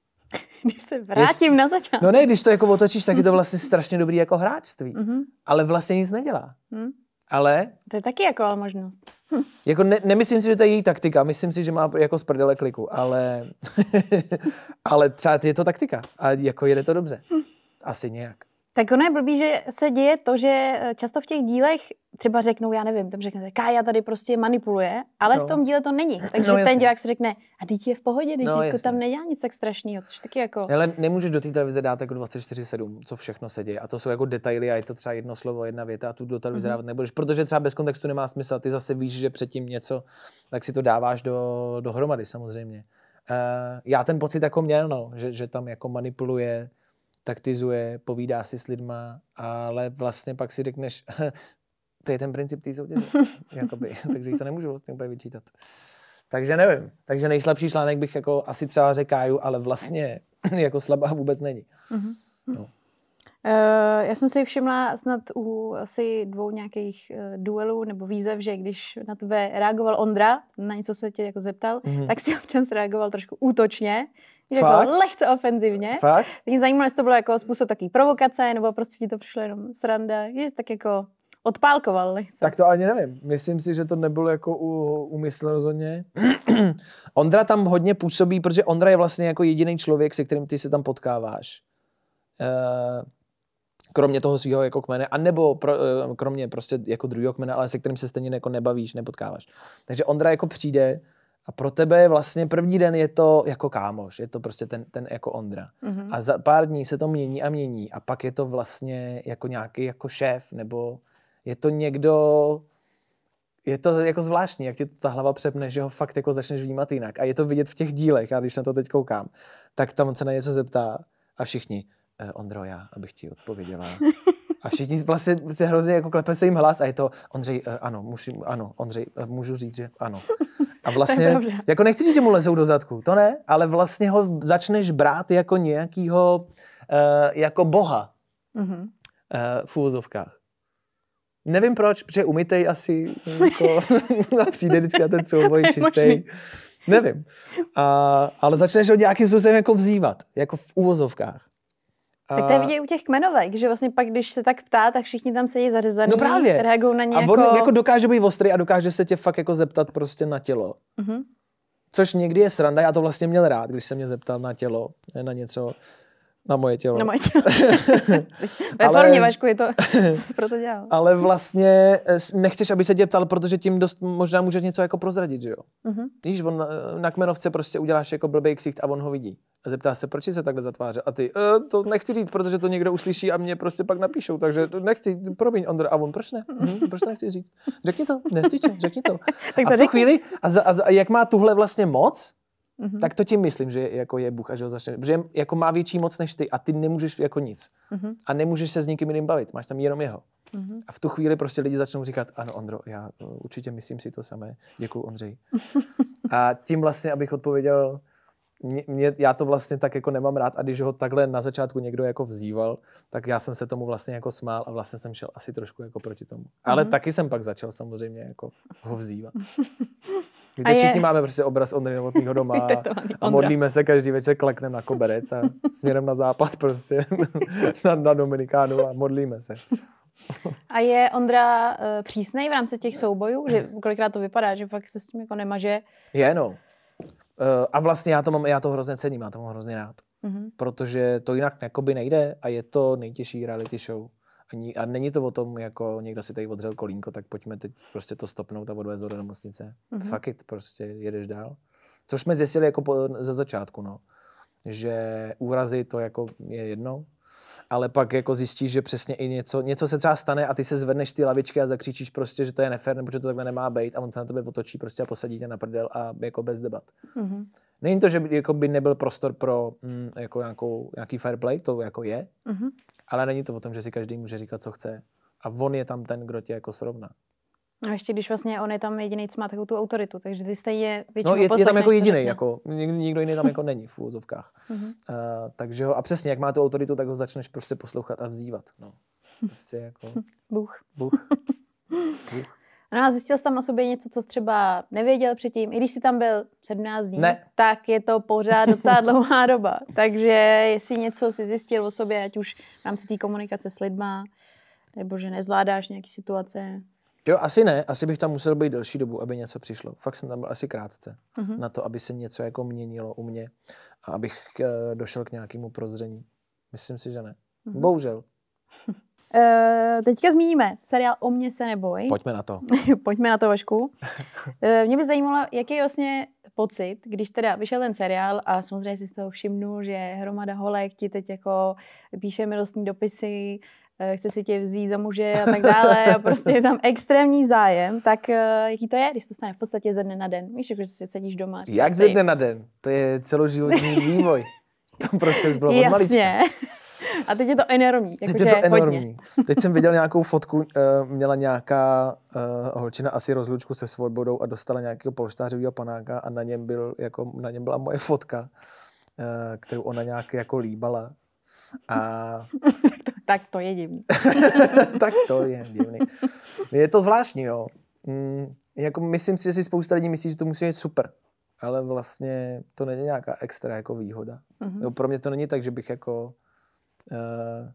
<laughs> když se vrátím je, na začátek. No ne, když to jako otočíš, tak je to vlastně strašně dobrý jako hráčství. Mm-hmm. Ale vlastně nic nedělá. Mm. Ale... To je taky jako ale možnost. Hm. Jako ne, nemyslím si, že to je její taktika, myslím si, že má jako z prdele kliku, ale, <laughs> ale třeba je to taktika a jako jede to dobře. Asi nějak. Tak ono je blbý, že se děje to, že eh, často v těch dílech třeba řeknou, já nevím, tam řeknete, Kája tady prostě manipuluje, ale No. v tom díle to není. Takže No, ten divák si řekne, a teď je v pohodě, teď No, jako tam nedělá nic tak strašného, což taky jako... Ale nemůžeš do té televize dát jako 24-7, co všechno se děje. A to jsou jako detaily a je to třeba jedno slovo, jedna věta a tu do televize Mhm. dávat nebudeš, protože třeba bez kontextu nemá smysl. a Ty zase víš, že předtím něco, tak si to dáváš do, dohromady samozřejmě. Uh, já ten pocit jako měl, no, že, že tam jako manipuluje, taktizuje, povídá si s lidma, ale vlastně pak si řekneš, <laughs> to je ten princip té soutěže. <laughs> Jakoby, takže jí to nemůžu vlastně úplně vyčítat. Takže nevím. Takže nejslabší článek bych jako asi třeba řekl, ale vlastně <laughs> jako slabá vůbec není. Uh, já jsem si všimla snad u asi dvou nějakých uh, duelů nebo výzev, že když na tebe reagoval Ondra, na něco se tě jako zeptal, Mhm. tak si občas reagoval trošku útočně, Fakt? jako lehce ofenzivně. Fakt? Tak mě zajímalo, jestli to bylo jako způsob taký provokace, nebo prostě ti to přišlo jenom sranda, že tak jako odpálkoval lehce. Tak to ani nevím. Myslím si, že to nebylo jako u, úmysl rozhodně. <clears throat> Ondra tam hodně působí, protože Ondra je vlastně jako jediný člověk, se kterým ty se tam potkáváš. Eh, kromě toho svého jako kmene, anebo pro, eh, kromě prostě jako druhého kmene, ale se kterým se stejně jako nebavíš, nepotkáváš. Takže Ondra jako přijde a pro tebe je vlastně první den je to jako kámoš, je to prostě ten, ten jako Ondra. Mhm. A za pár dní se to mění a mění a pak je to vlastně jako nějaký jako šéf nebo je to někdo, je to jako zvláštní, jak ti ta hlava přepne, že ho fakt jako začneš vnímat jinak. A je to vidět v těch dílech, a když na to teď koukám, tak tam on se na něco zeptá a všichni, eh, Ondro, já, abych ti odpověděla. <laughs> A všichni vlastně se hrozně jako klepe se jim hlas a je to, Ondřej, eh, ano, musím, ano, Ondřej, eh, můžu říct, že ano. <laughs> A vlastně, jako nechci říct, že mu lezou do zadku, to ne, ale vlastně ho začneš brát jako nějakýho, eh, jako boha Mhm. eh, v úvozovkách. Nevím proč, protože umytej asi jako, <laughs> a přijde vždycky na ten souboj <laughs> čistý. Nevím. A, ale začneš ho nějakým způsobem jako vzývat, jako v úvozovkách. Tak to je vidět u těch kmenovek, že vlastně pak, když se tak ptá, tak všichni tam sedí zařezaný, No právě. reagují na ně a jako... on jako dokáže být ostrý a dokáže se tě fakt jako zeptat prostě na tělo. Mhm. Což někdy je sranda, já to vlastně měl rád, když se mě zeptal na tělo, na něco, na moje tělo. Na moje tělo. <laughs> Ve Ale- formě, Vašku, je to, <laughs> co jsi proto dělal. Ale vlastně eh, nechceš, aby se tě ptal, protože tím dost možná může něco jako prozradit, že jo? Mhm. Víš, on na, na kmenovce prostě uděláš jako blbej ksicht a on ho vidí. A zeptá se, proč se takhle zatváře. A ty, e, to nechci říct, protože to někdo uslyší a mě prostě pak napíšou, takže to nechci, promiň, Ondra. A on, proč ne? Hm, proč to nechci říct? Řekni to, nestýče, řekni to. <laughs> Tak a to v tu řekni. chvíli, a, za, a, za, a jak má tuhle vlastně moc, Mhm. tak to tím myslím, že jako je Bůh a že ho začne, protože jako má větší moc než ty a ty nemůžeš jako nic. Mhm. A nemůžeš se s nikým jiným bavit, máš tam jenom jeho. Mhm. A v tu chvíli prostě lidi začnou říkat, ano, Ondro, já uh, určitě myslím si to samé. Děkuji, Ondřej. <laughs> a tím vlastně, abych odpověděl, mě, mě, já to vlastně tak jako nemám rád a když ho takhle na začátku někdo jako vzýval, tak já jsem se tomu vlastně jako smál a vlastně jsem šel asi trošku jako proti tomu. Ale Mhm. taky jsem pak začal samozřejmě jako ho vzývat. <laughs> A Víte, je- všichni máme prostě obraz Ondry Novotného doma <laughs> a, a modlíme se každý večer, klekneme na koberec a směrem na západ prostě <laughs> na, na Dominikánu a modlíme se. A je Ondra uh, přísnej v rámci těch soubojů? Že kolikrát to vypadá, že fakt se s tím jako nemaže? Je, no. Uh, a vlastně já to, mám, já to hrozně cením, já to mám hrozně rád. Mhm. Protože to jinak jakoby nejde a je to nejtěžší reality show. A, ní, a není to o tom, jako někdo si tady odřel kolínko, tak pojďme teď prostě to stopnout a odvést do nemocnice. Mhm. Mm-hmm. Fuck it, prostě jedeš dál. Což jsme zjistili jako po, ze začátku, no. Že úrazy to jako je jedno, ale pak jako zjistíš, že přesně i něco, něco se třeba stane a ty se zvedneš ty lavičky a zakřičíš prostě, že to je nefér nebo že to takhle nemá být a on se na tebe otočí prostě a posadí tě na prdel a jako bez debat. Mhm. Není to, že by, jako by nebyl prostor pro mm, jako nějakou, nějaký fair play, to jako je, Mhm. Ale není to o tom, že si každý může říkat, co chce. A on je tam ten, kdo tě jako srovná. A ještě když vlastně on je tam jediný, co má takovou tu autoritu, takže ty stejně většinou No, je, je tam jako jediný, jako, nikdo, nikdo jiný tam jako není v úvozovkách. Uh, takže ho, a přesně, jak má tu autoritu, tak ho začneš prostě poslouchat a vzývat. No. <laughs> Prostě jako Bůh. Bůh. <laughs> Bůh. No a zjistil jsi tam o sobě něco, co jsi třeba nevěděl předtím, i když jsi tam byl 17 dní, Ne. tak je to pořád docela <laughs> dlouhá doba. Takže jestli něco si zjistil o sobě, ať už v rámci té komunikace s lidma, nebo že nezvládáš nějaké situace. Jo, asi ne, asi bych tam musel být delší dobu, aby něco přišlo. Fakt jsem tam byl asi krátce Mhm. na to, aby se něco jako měnilo u mě a abych uh, došel k nějakému prozření. Myslím si, že ne. Mhm. Bohužel. <laughs> Uh, teďka zmíníme seriál O mě se neboj. Pojďme na to. <laughs> Pojďme na to, Vašku. Uh, mě by zajímalo, jaký je vlastně pocit, když teda vyšel ten seriál a samozřejmě si z toho všimnu, že hromada holek ti teď jako píše milostní dopisy, uh, chce si tě vzít za muže a tak dále a prostě je tam extrémní zájem, tak uh, jaký to je, když to stane v podstatě ze dne na den? Víš, že si sedíš doma. Jak ze dne na den? To je celoživotní <laughs> vývoj. To prostě už bylo od Jasně. A teď je to enormní. Teď je to enormní. Hodně. Teď jsem viděl nějakou fotku, uh, měla nějaká uh, holčina asi rozlučku se svobodou a dostala nějakého polštářového panáka a na něm, byl, jako, na něm byla moje fotka, uh, kterou ona nějak jako líbala. A... <laughs> tak to je divný. <laughs> tak to je divný. Je to zvláštní, no. Mm, jako myslím si, že si spousta lidí myslí, že to musí být super. Ale vlastně to není nějaká extra jako výhoda. Mm-hmm. Jo, pro mě to není tak, že bych jako uh,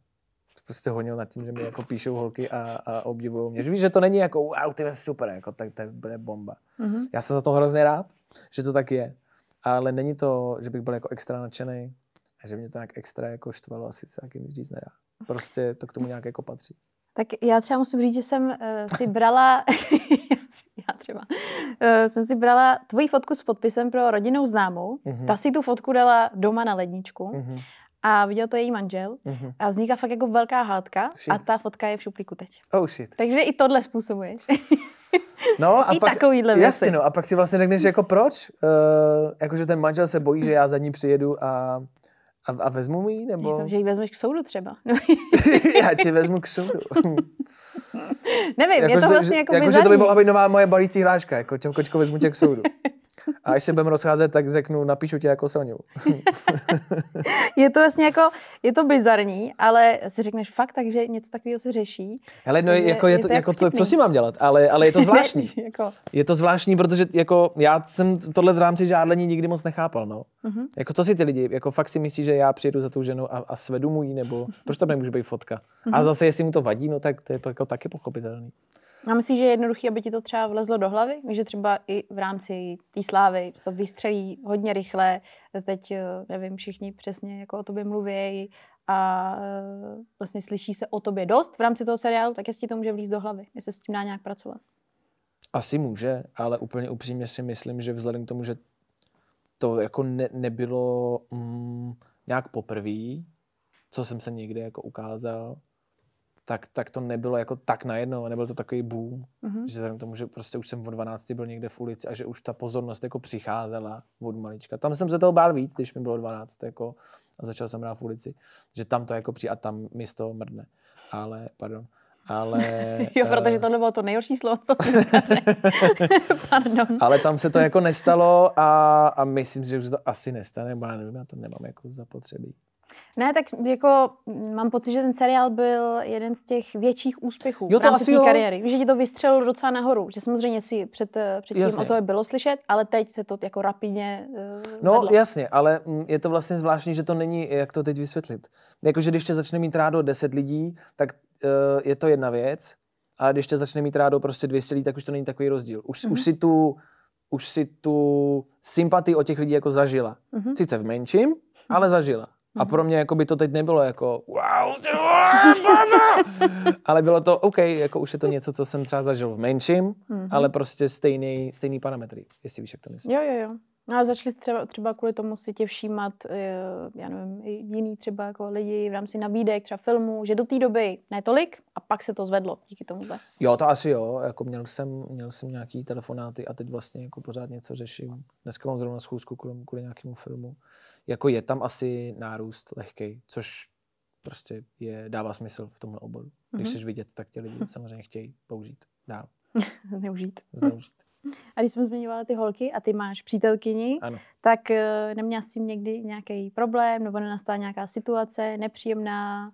prostě honil nad tím, že mi jako píšou holky a, a obdivují mě. Že víš, že to není jako wow, ty jsi super, jako, tak to je bomba. Mm-hmm. Já jsem za to hrozně rád, že to tak je. Ale není to, že bych byl jako extra nadšený a že mě to nějak extra jako štvalo, asi se taky nic říct nedá. Prostě to k tomu nějak jako patří. Tak já třeba musím říct, že jsem uh, si brala, <laughs> já třeba, uh, jsem si brala tvoji fotku s podpisem pro rodinnou známou. Mm-hmm. Ta si tu fotku dala doma na ledničku. Mm-hmm a viděl to její manžel mm-hmm. a vznikla fakt jako velká hádka shit. a ta fotka je v šuplíku teď. Oh shit. Takže i tohle způsobuješ. <laughs> No a I pak, takovýhle jasně, no, a pak si vlastně řekneš jako proč? Uh, jako, že ten manžel se bojí, že já za ní přijedu a, a, a vezmu ji, nebo? Jako, že ji vezmeš k soudu třeba. <laughs> já ti vezmu k soudu. Nevím, jako, je to vlastně jako Jako, že to by mohla být nová moje balící hráčka, jako kočko vezmu tě k soudu. <laughs> A až se budeme rozcházet, tak řeknu, napíšu tě jako Soniu. <laughs> je to vlastně jako, je to bizarní, ale si řekneš fakt tak, že něco takového se řeší. Ale no, jako je, je to, to jako to, co si mám dělat, ale, ale je to <laughs> zvláštní. ne, <laughs> jako. Je to zvláštní, protože jako já jsem tohle v rámci žádlení nikdy moc nechápal, no. Uh-huh. Jako co si ty lidi, jako fakt si myslí, že já přijedu za tou ženou a, a svedu mu jí, nebo proč tam nemůže být fotka? Uh-huh. A mhm. zase, jestli mu to vadí, no tak to je jako taky pochopitelný. A myslíš, že je jednoduché, aby ti to třeba vlezlo do hlavy? že třeba i v rámci té slávy to vystřelí hodně rychle, teď, eh, nevím, všichni přesně jako o tobě mluví a eh, vlastně slyší se o tobě dost v rámci toho seriálu, tak jestli to může vlízt do hlavy, jestli s tím dá nějak pracovat. Asi může, ale úplně upřímně si myslím, že vzhledem k tomu, že to jako ne, nebylo mm, nějak poprvé, co jsem se někdy jako ukázal, tak, tak to nebylo jako tak najednou, nebyl to takový boom, mm-hmm. že vzhledem k tomu, že prostě už jsem od 12 byl někde v ulici a že už ta pozornost jako přicházela od malička. Tam jsem se toho bál víc, když mi bylo 12 jako, a začal jsem hrát v ulici, že tam to jako při a tam mi z toho mrdne. Ale, pardon, ale... <laughs> jo, protože to bylo to nejhorší slovo. <laughs> Pardon. Ale tam se to jako nestalo a, a myslím, že už to asi nestane, bo já nevím, já to nemám jako zapotřebí. Ne, tak jako mám pocit, že ten seriál byl jeden z těch větších úspěchů jo, to v rámci té kariéry. Že ti to vystřelilo docela nahoru. Že samozřejmě si před, před tím jasně. o to bylo slyšet, ale teď se to jako rapidně uh, No vedlo. jasně, ale mm, je to vlastně zvláštní, že to není, jak to teď vysvětlit. Jakože když tě začne mít rádo 10 lidí, tak uh, je to jedna věc, ale když tě začne mít rádo prostě 200 lidí, tak už to není takový rozdíl. Už, mm-hmm. už si tu už si tu sympatii od těch lidí jako zažila. Mm-hmm. Sice v menším, ale zažila. A pro mě jako by to teď nebylo jako wow, ty vole, <laughs> ale bylo to OK, jako už je to něco, co jsem třeba zažil v menším, mm-hmm. ale prostě stejný, stejný parametry, jestli víš, jak to myslím. Jo, jo, jo. No a začali třeba, třeba kvůli tomu si tě všímat, eh, já nevím, jiný třeba jako lidi v rámci nabídek, třeba filmů, že do té doby ne tolik a pak se to zvedlo díky tomu. Jo, to asi jo, jako měl jsem, měl jsem nějaký telefonáty a teď vlastně jako pořád něco řeším. Dneska mám zrovna schůzku kvůli, kvůli nějakému filmu jako je tam asi nárůst lehký, což prostě je, dává smysl v tomhle oboru. Když mm-hmm. chceš vidět, tak tě lidi samozřejmě chtějí použít dál. <laughs> Zneužít. Zneužít. <laughs> A když jsme zmiňovali ty holky a ty máš přítelkyni, ano. tak uh, neměla jsi někdy nějaký problém nebo nenastala nějaká situace nepříjemná?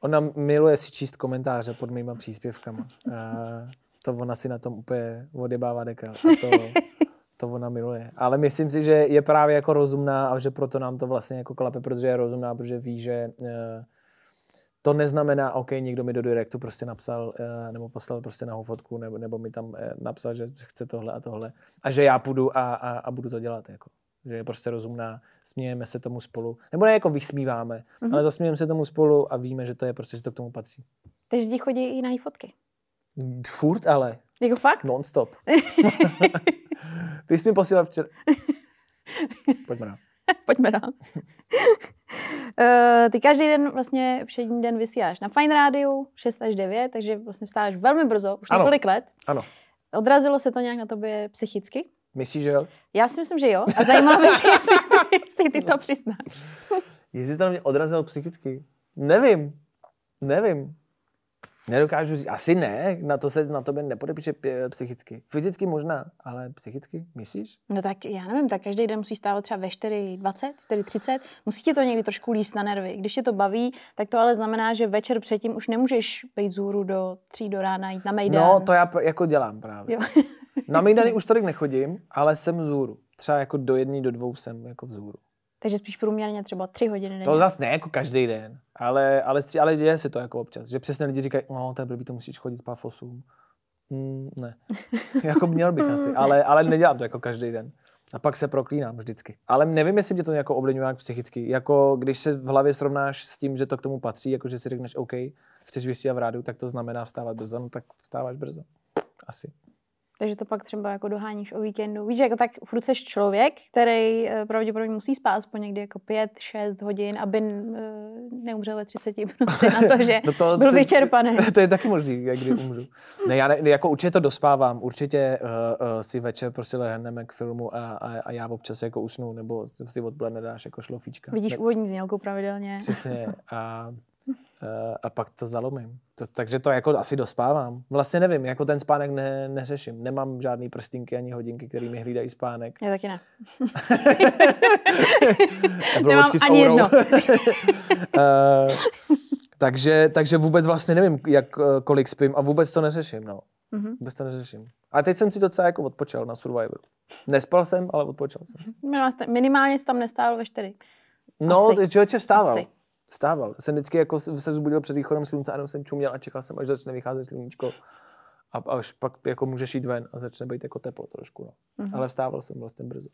Ona miluje si číst komentáře pod mýma příspěvkama. Uh, <laughs> to ona si na tom úplně odebává dekal. A to, to ona miluje. Ale myslím si, že je právě jako rozumná a že proto nám to vlastně jako klape, protože je rozumná, protože ví, že eh, to neznamená, OK, někdo mi do directu prostě napsal eh, nebo poslal prostě na fotku nebo, nebo mi tam eh, napsal, že chce tohle a tohle a že já půjdu a, a, a budu to dělat. Jako. že je prostě rozumná, smějeme se tomu spolu. Nebo ne jako vysmíváme, mm-hmm. ale zasmějeme se tomu spolu a víme, že to je prostě, že to k tomu patří. Takže ti chodí i na její fotky. Furt ale. Jako fakt? Non-stop. <laughs> Ty jsi mi posílal včera. <laughs> Pojďme dál. Pojďme dál. uh, <laughs> ty každý den vlastně všední den vysíláš na Fine Radio 6 až 9, takže vlastně vstáváš velmi brzo, už Ano. několik let. Ano. Odrazilo se to nějak na tobě psychicky? Myslíš, že jo? Já si myslím, že jo. A zajímá mě, jestli ty to přiznáš. Jestli to na mě odrazilo psychicky? Nevím. Nevím. Nedokážu říct. Asi ne. Na to se na tobě nepodepíše psychicky. Fyzicky možná, ale psychicky? Myslíš? No tak já nevím, tak každý den musíš stávat třeba ve 4.20, 4.30. Musí ti to někdy trošku líst na nervy. Když tě to baví, tak to ale znamená, že večer předtím už nemůžeš být z hůru do tří do rána, jít na Mejdan. No, to já jako dělám právě. Jo. Na Mejdany <laughs> už tolik nechodím, ale jsem vzhůru. Třeba jako do jedné, do dvou jsem jako vzhůru. Takže spíš průměrně třeba tři hodiny denně. To zase ne jako každý den, ale, ale, stří- ale děje se to jako občas. Že přesně lidi říkají, no to je blbý, to musíš chodit spát v 8. Mm, ne. <laughs> jako měl bych asi, ale, ale nedělám to jako každý den. A pak se proklínám vždycky. Ale nevím, jestli mě to jako ovlivňuje nějak psychicky. Jako když se v hlavě srovnáš s tím, že to k tomu patří, jako že si řekneš, OK, chceš vysílat v rádiu, tak to znamená vstávat brzo, no tak vstáváš brzo. Asi. Takže to pak třeba jako doháníš o víkendu. Víš, jako tak furt seš člověk, který eh, pravděpodobně musí spát aspoň někdy jako 5-6 hodin, aby eh, neumřel ve 30 prostě na to, že <laughs> No to byl vyčerpaný. <laughs> To je taky možný, jak kdy umřu. Ne, já ne, jako určitě to dospávám. Určitě uh, uh, si večer prostě lehneme k filmu a, a, a já občas jako usnu, nebo si odpoledne dáš jako šlofíčka. Vidíš Tak, úvodní znělku pravidelně. Přesně. <laughs> A, a pak to zalomím. To, takže to jako asi dospávám. Vlastně nevím, jako ten spánek ne, neřeším. Nemám žádný prstínky ani hodinky, které mi hlídají spánek. Já taky ne. <laughs> <laughs> A Nemám s ani aurou. jedno. <laughs> Eh, takže, takže vůbec vlastně nevím, jak, eh, kolik spím a vůbec to neřeším. No. Mhm. Vůbec to neřeším. A teď jsem si docela jako odpočal na Survivoru. Nespal jsem, ale odpočal jsem. Minimálně jsi tam nestával ve 4. No, člověče vstával. Asi. Vstával. Jsem vždycky jako se vzbudil před východem slunce a jenom jsem čuměl a čekal jsem, až začne vycházet sluníčko. A až pak jako můžeš jít ven a začne být jako teplo trošku. No. Mhm. Ale vstával jsem vlastně brzo.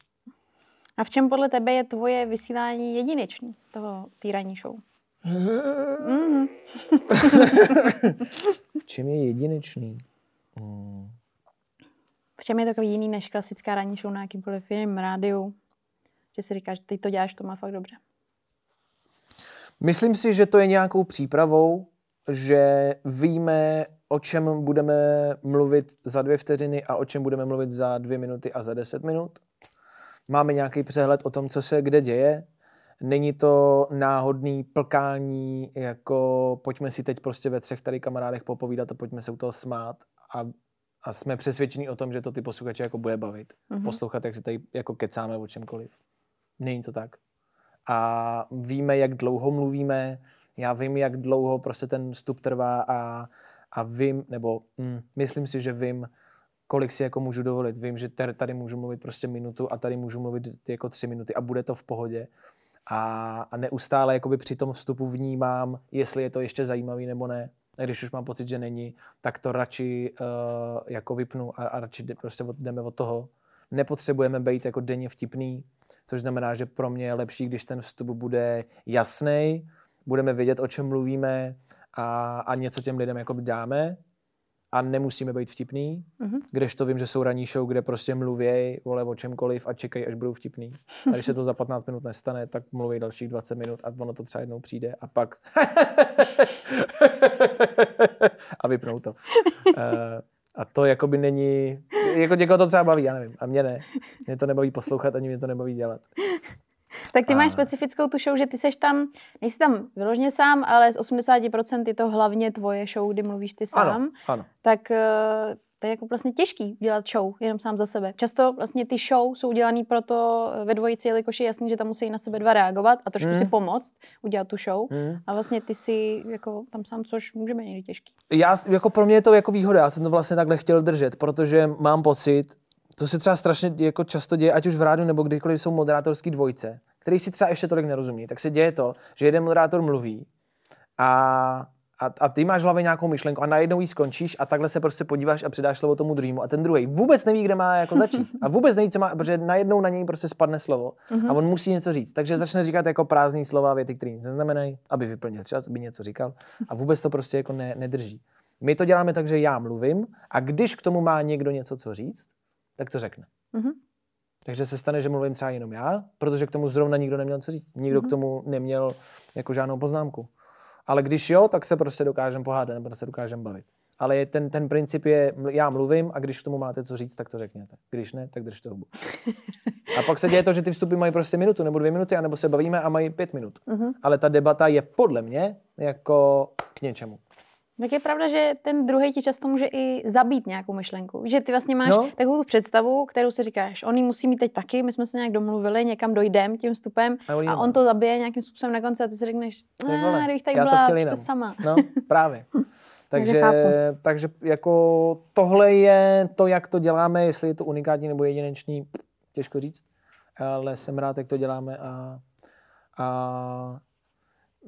A v čem podle tebe je tvoje vysílání jedinečný, toho té ranní show? Mhm. V čem je jedinečný? Hmm. V čem je takový jiný než klasická ranní show na jakýmkoliv jiném rádiu? Že si říkáš, ty to děláš, to má fakt dobře. Myslím si, že to je nějakou přípravou, že víme, o čem budeme mluvit za dvě vteřiny a o čem budeme mluvit za dvě minuty a za deset minut. Máme nějaký přehled o tom, co se kde děje. Není to náhodný plkání, jako pojďme si teď prostě ve třech tady kamarádech popovídat a pojďme se u toho smát. A, a jsme přesvědčení o tom, že to ty posluchače jako bude bavit. Mm-hmm. Poslouchat, jak si tady jako kecáme o čemkoliv. Není to tak a víme, jak dlouho mluvíme, já vím, jak dlouho prostě ten vstup trvá a, a vím, nebo mm, myslím si, že vím, kolik si jako můžu dovolit. Vím, že tady, můžu mluvit prostě minutu a tady můžu mluvit jako tři minuty a bude to v pohodě. A, a neustále jakoby při tom vstupu vnímám, jestli je to ještě zajímavý nebo ne. Když už mám pocit, že není, tak to radši uh, jako vypnu a, a radši prostě od, jdeme od toho. Nepotřebujeme být jako denně vtipný, což znamená, že pro mě je lepší, když ten vstup bude jasný, budeme vědět, o čem mluvíme a, a něco těm lidem jako dáme a nemusíme být vtipný, Mhm. kdežto vím, že jsou ranní show, kde prostě mluvěj, vole, o čemkoliv a čekají, až budou vtipný. A když se to za 15 minut nestane, tak mluví dalších 20 minut a ono to třeba jednou přijde a pak <laughs> a vypnou to. Eh, <laughs> a to jakoby není, jako někoho to třeba baví, já nevím, a mě ne. Mě to nebaví poslouchat, ani mě to nebaví dělat. Tak ty A- máš specifickou tu show, že ty seš tam, nejsi tam vyloženě sám, ale z 80% je to hlavně tvoje show, kdy mluvíš ty sám. Ano, ano. tak eh, to je jako vlastně těžký dělat show jenom sám za sebe. Často vlastně ty show jsou dělaný proto eh, ve dvojici, jelikož je jasný, že tam musí na sebe dva reagovat a trošku Mm. si pomoct udělat tu show. Mm. A vlastně ty si jako tam sám, což může být někdy těžký. Já, jako pro mě je to jako výhoda, já jsem to vlastně takhle chtěl držet, protože mám pocit, to se třeba strašně jako často děje, ať už v rádiu nebo kdykoliv jsou moderátorský dvojce, který si třeba ještě tolik nerozumí, tak se děje to, že jeden moderátor mluví a, a, a ty máš v hlavě nějakou myšlenku a najednou ji skončíš a takhle se prostě podíváš a přidáš slovo tomu druhému a ten druhý vůbec neví, kde má jako začít a vůbec neví, co má, protože najednou na něj prostě spadne slovo a on musí něco říct. Takže začne říkat jako prázdný slova, věty, které nic neznamenají, aby vyplnil čas, aby něco říkal a vůbec to prostě jako ne, nedrží. My to děláme tak, že já mluvím a když k tomu má někdo něco co říct, tak to řekne. Mhm. Takže se stane, že mluvím třeba jenom já, protože k tomu zrovna nikdo neměl co říct. Nikdo mm-hmm. k tomu neměl jako žádnou poznámku. Ale když jo, tak se prostě dokážeme pohádat nebo se dokážeme bavit. Ale je ten, ten princip je, já mluvím a když k tomu máte co říct, tak to řekněte. Když ne, tak držte hubu. <laughs> A pak se děje to, že ty vstupy mají prostě minutu nebo dvě minuty, anebo se bavíme a mají pět minut. Mm-hmm. Ale ta debata je podle mě jako k něčemu. Tak je pravda, že ten druhý ti často může i zabít nějakou myšlenku. Že ty vlastně máš No. takovou tu představu, kterou si říkáš, on ji musí mít teď taky, my jsme se nějak domluvili, někam dojdem tím vstupem A a on to zabije nějakým způsobem na konci a ty si řekneš, "Ah, kdybych tady já byla se jinam." sama. No, <laughs> právě. takže, chápu. takže jako tohle je to, jak to děláme, jestli je to unikátní nebo jedinečný, těžko říct, ale jsem rád, jak to děláme a, a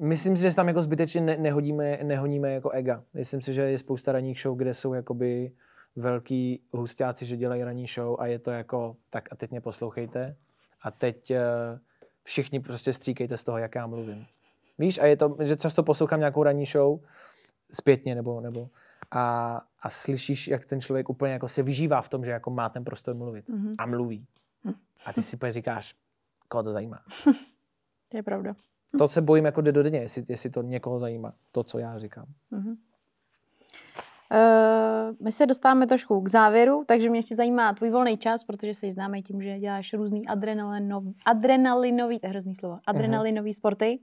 myslím si, že tam jako zbytečně ne, nehodíme, nehodíme jako ega. Myslím si, že je spousta ranních show, kde jsou jakoby velký hustáci, že dělají ranní show a je to jako, tak a teď mě poslouchejte a teď eh, všichni prostě stříkejte z toho, jak já mluvím. Víš, a je to, že často poslouchám nějakou ranní show zpětně nebo, nebo a, a slyšíš, jak ten člověk úplně jako se vyžívá v tom, že jako má ten prostor mluvit mm-hmm. a mluví. A ty si říkáš, koho to zajímá. <laughs> To je pravda. To se bojím jako jde do jestli, jestli to někoho zajímá, to, co já říkám. Uh, my se dostáváme trošku k závěru, takže mě ještě zajímá tvůj volný čas, protože jsi známý tím, že děláš různý adrenalinov, adrenalinový, to je hrozný slovo, adrenalinový sporty.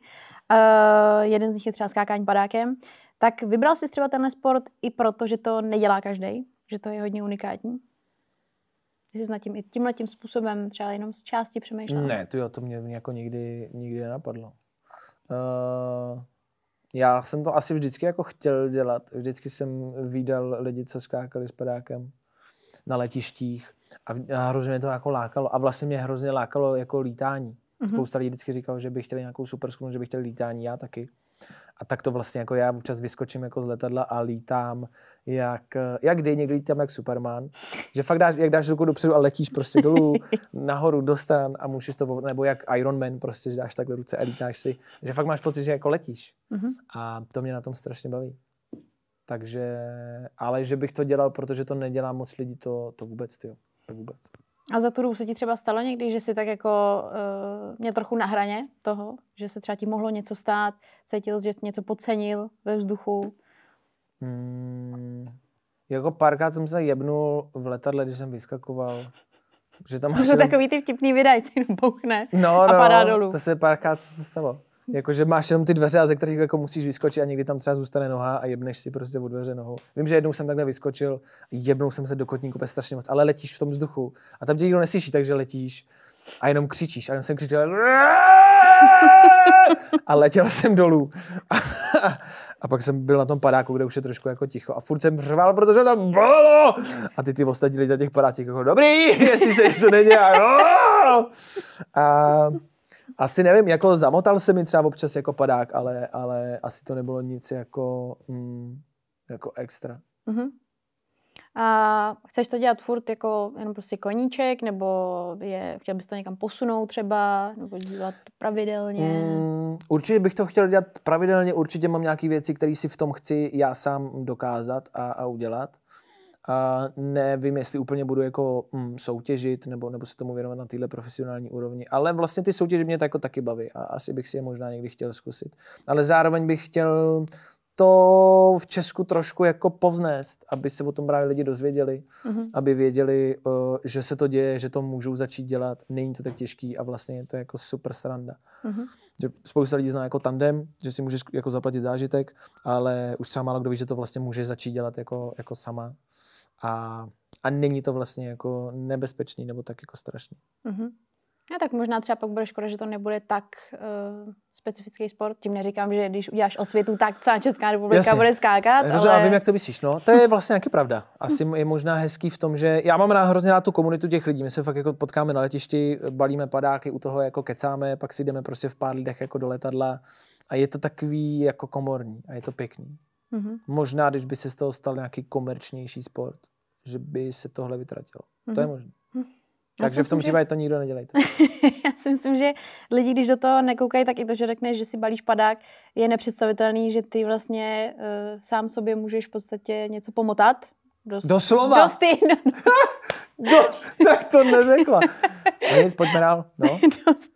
Uh, jeden z nich je třeba skákání padákem. Tak vybral jsi třeba tenhle sport i proto, že to nedělá každý, že to je hodně unikátní? Ty jsi nad tím i tímhle tím způsobem třeba jenom z části přemýšlel? Ne, to jo, to mě jako nikdy, nikdy nenapadlo. Uh, já jsem to asi vždycky jako chtěl dělat. Vždycky jsem viděl lidi, co skákali s padákem na letištích a, a hrozně mě to jako lákalo. A vlastně mě hrozně lákalo jako lítání. Mm-hmm. Spousta lidí vždycky říkalo, že by chtěli nějakou super že by chtěli lítání, já taky. A tak to vlastně jako já občas vyskočím jako z letadla a lítám jak, jak kdy, někdy lítám jak Superman. Že fakt dáš, jak dáš ruku dopředu a letíš prostě dolů, <laughs> nahoru do stran a můžeš to, nebo jak Iron Man prostě, že dáš takhle ruce a lítáš si. Že fakt máš pocit, že jako letíš. Mhm. A to mě na tom strašně baví. Takže, ale že bych to dělal, protože to nedělá moc lidí, to, to vůbec, ty To vůbec. A za tu dobu se ti třeba stalo někdy, že jsi tak jako uh, mě trochu na hraně toho, že se třeba ti mohlo něco stát, cítil, že jsi něco podcenil ve vzduchu. Hmm, jako párkrát jsem se jebnul v letadle, když jsem vyskakoval. Že tam To jsou jenom- takový ty vtipný videa, jestli jenom bouchne no, a no, padá dolů. To se párkrát se to stalo. Jako, že máš jenom ty dveře, a ze kterých jako musíš vyskočit a někdy tam třeba zůstane noha a jebneš si prostě od dveře nohou. Vím, že jednou jsem takhle vyskočil, jebnul jsem se do kotníku úplně strašně moc, ale letíš v tom vzduchu a tam tě nikdo neslyší, takže letíš a jenom křičíš. A jenom jsem křičel a letěl jsem dolů. A pak jsem byl na tom padáku, kde už je trošku jako ticho a furt jsem řval, protože tam bylo. A ty ty ostatní lidi na těch padácích jako dobrý, jestli se něco nedělá. jo." A asi nevím, jako zamotal se mi třeba občas jako padák, ale, ale asi to nebylo nic jako, mm, jako extra. Mhm. A chceš to dělat furt jako jenom prostě koníček, nebo je, chtěl bys to někam posunout třeba, nebo dělat pravidelně? Mm, určitě bych to chtěl dělat pravidelně, určitě mám nějaké věci, které si v tom chci já sám dokázat a, a udělat. A nevím, jestli úplně budu jako mm, soutěžit nebo, nebo se tomu věnovat na téhle profesionální úrovni. Ale vlastně ty soutěže mě to jako taky baví a asi bych si je možná někdy chtěl zkusit. Ale zároveň bych chtěl to v Česku trošku jako povznést, aby se o tom právě lidi dozvěděli, Mhm. aby věděli, uh, že se to děje, že to můžou začít dělat, není to tak těžký a vlastně je to jako super sranda. Mhm. Že spousta lidí zná jako tandem, že si můžeš jako zaplatit zážitek, ale už třeba málo kdo ví, že to vlastně může začít dělat jako, jako sama. A, a není to vlastně jako nebezpečný nebo tak jako strašný. Mhm. No tak možná třeba pak bude škoda, že to nebude tak uh, specifický sport. Tím neříkám, že když uděláš osvětu, tak celá Česká republika Jasně. bude skákat, Rozumím, ale... ale... vím, jak to myslíš. No, to je vlastně nějaký pravda. Asi je možná hezký v tom, že já mám rád hrozně rád tu komunitu těch lidí. My se fakt jako potkáme na letišti, balíme padáky, u toho jako kecáme, pak si jdeme prostě v pár lidech jako do letadla a je to takový jako komorní a je to pěkný. Mhm. Možná, když by se z toho stal nějaký komerčnější sport, že by se tohle vytratilo. To je možné. Takže v tom myslím, že- případě to nikdo nedělejte. <laughs> Já si myslím, že lidi, když do toho nekoukají, tak i to, že řekneš, že si balíš padák, je nepředstavitelný, že ty vlastně uh, sám sobě můžeš v podstatě něco pomotat. Dost, Doslova. Dost, jedno, <laughs> <laughs> Do, tak to neřekla. No nic, pojďme dál. No. dost,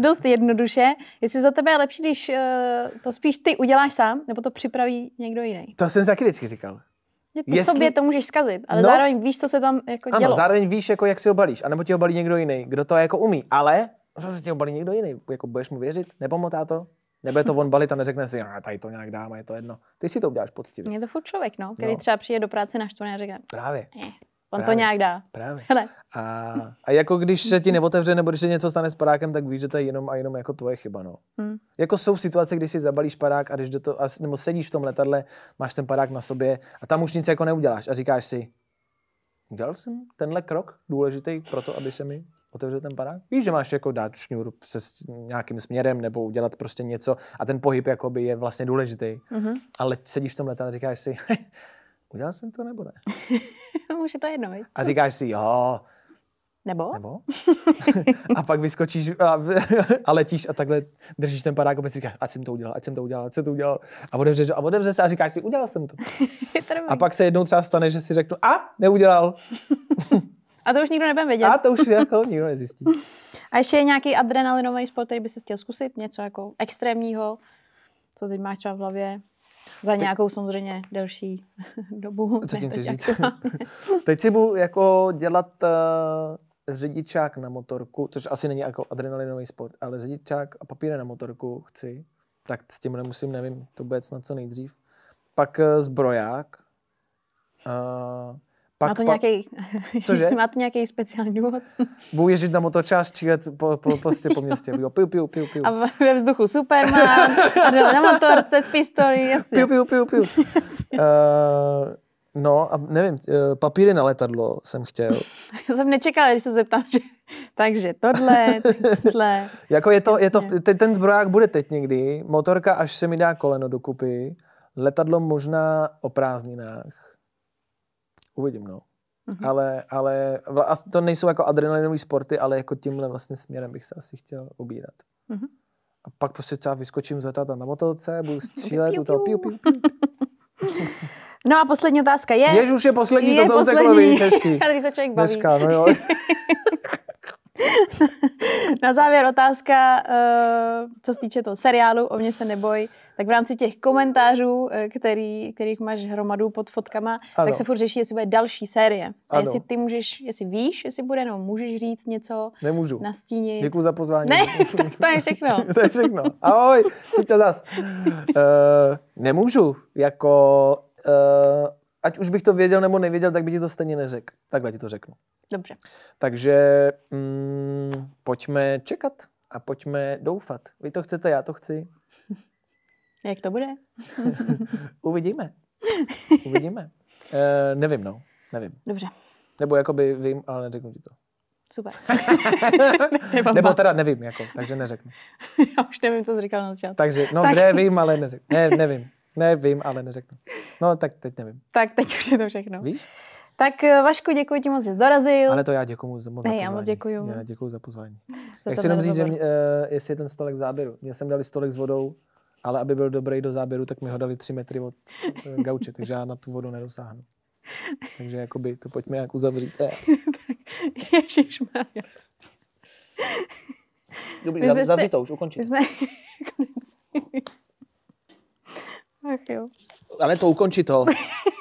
dost jednoduše. Jestli za tebe je lepší, když uh, to spíš ty uděláš sám, nebo to připraví někdo jiný. To jsem taky vždycky říkal. Ty Jestli- sobě to můžeš zkazit, ale No. zároveň víš, co se tam jako Ano, dělo. zároveň víš, jako, jak si ho balíš, anebo ti ho balí někdo jiný, kdo to jako umí, ale zase ti ho balí někdo jiný. Jako budeš mu věřit, nepomotá to? Nebude to on balit a neřekne si, a tady to nějak dám a je to jedno. Ty si to uděláš poctivě. Je to furt člověk, no, který No. třeba přijde do práce naštvaný a řekne, Právě, eh, on to Právě. nějak dá. právě. <laughs> Hele, A, a jako když se ti neotevře, nebo když se něco stane s padákem, tak víš, že to je jenom a jenom jako tvoje chyba. No. hm. Jako jsou situace, kdy si zabalíš padák a když do to, a nebo sedíš v tom letadle, máš ten padák na sobě a tam už nic jako neuděláš a říkáš si, udělal jsem tenhle krok důležitý pro to, aby se mi otevřel ten padák? Víš, že máš jako dát šňůru přes nějakým směrem nebo udělat prostě něco a ten pohyb jakoby je vlastně důležitý. Mhm. Ale sedíš v tom letadle a říkáš si, <laughs> udělal jsem to nebo ne? <laughs> je to jedno, viď? A říkáš si, jo, Nebo? nebo? <laughs> a pak vyskočíš a, <laughs> a letíš a takhle držíš ten padák a říkáš, ať jsem to udělal, ať jsem to udělal, ať jsem to udělal. A otevřeš a otevře se a říkáš si, udělal jsem to. A pak se jednou třeba stane, že si řeknu, a neudělal. a to už nikdo nebude vědět. A to už jako nikdo nezjistí. A ještě je nějaký adrenalinový sport, který by si chtěl zkusit? Něco jako extrémního? Co teď máš třeba v hlavě? Za nějakou samozřejmě delší <laughs> dobu. Co tím chci teď říct? <laughs> Teď si budu jako dělat uh, řidičák na motorku, což asi není jako adrenalinový sport, ale řidičák a papíry na motorku chci. Tak s tím nemusím, nevím, to bude snad co nejdřív. Pak uh, zbroják. Uh, pak, Má to pak nějaký, Cože? <laughs> má to nějaký speciální důvod? budu jezdit na motočás, střílet po, po, prostě po městě. Jo, piu, piu, piu, piu. A ve vzduchu Superman, na motorce s pistolí, jasně. Piu, piu, piu, piu. Uh, no a nevím, uh, papíry na letadlo jsem chtěl. Já <laughs> jsem nečekala, když se zeptám, že... Takže tohle, tohle. Jako je to, je to, Jasně. te- ten zbroják bude teď někdy, motorka až se mi dá koleno dokupy, letadlo možná o prázdninách. Uvidím, no. Mhm. Ale, ale a to nejsou jako adrenalinové sporty, ale jako tímhle vlastně směrem bych se asi chtěl ubírat. Mhm. A pak prostě třeba vyskočím z letadla na motorce, budu <laughs> střílet, u toho piu, piu. piu. <laughs> No a poslední otázka je... Jež už je poslední, je to to uteklo, víš. Ale když se člověk baví. Dneska, no jo. <laughs> Na závěr otázka, eh, co se týče toho seriálu O mě se neboj, tak v rámci těch komentářů, eh, který, kterých máš hromadu pod fotkama, Ano. tak se furt řeší, jestli bude další série. A jestli ty můžeš, jestli víš, jestli bude, nebo můžeš říct něco, Nemůžu. nastínit. Děkuji za pozvání. Ne, tak <laughs> to je všechno. <laughs> to je všechno. Ahoj, zas. Uh, nemůžu, jako, uh, ať už bych to věděl nebo nevěděl, tak by ti to stejně neřekl. Takhle ti to řeknu. Dobře. Takže mm, pojďme čekat a pojďme doufat. Vy to chcete, já to chci. <laughs> Jak to bude? <laughs> Uvidíme. Uvidíme. Uh, nevím, no. Nevím. Dobře. Nebo jakoby vím, ale neřeknu ti to. Super. <laughs> Nebo teda nevím, jako, takže neřeknu. Já už nevím, co jsi říkal na začátku. Takže, no, Tak. kde vím, ale neřeknu. Ne, nevím. Nevím, ale neřeknu. No, tak teď nevím. Tak teď už je to všechno. Víš? Tak eh, Vašku, děkuji ti moc, že jsi dorazil. Ale to já děkuji moc za Ne, pozvání. já moc děkuju. Já děkuji za pozvání. Za Já chci jenom říct, že mě, uh, jestli je ten stolek v záběru. Mě jsem dali stolek s vodou, ale aby byl dobrý do záběru, tak mi ho dali tři metry od uh, gauče, <laughs> takže já na tu vodu nedosáhnu. Takže jakoby to pojďme jak uzavřít. <laughs> Ježišmarja. Dobrý, zavři to už, ukončit. My jsme... <laughs> Ach jo. Ale to ukončit to. <laughs>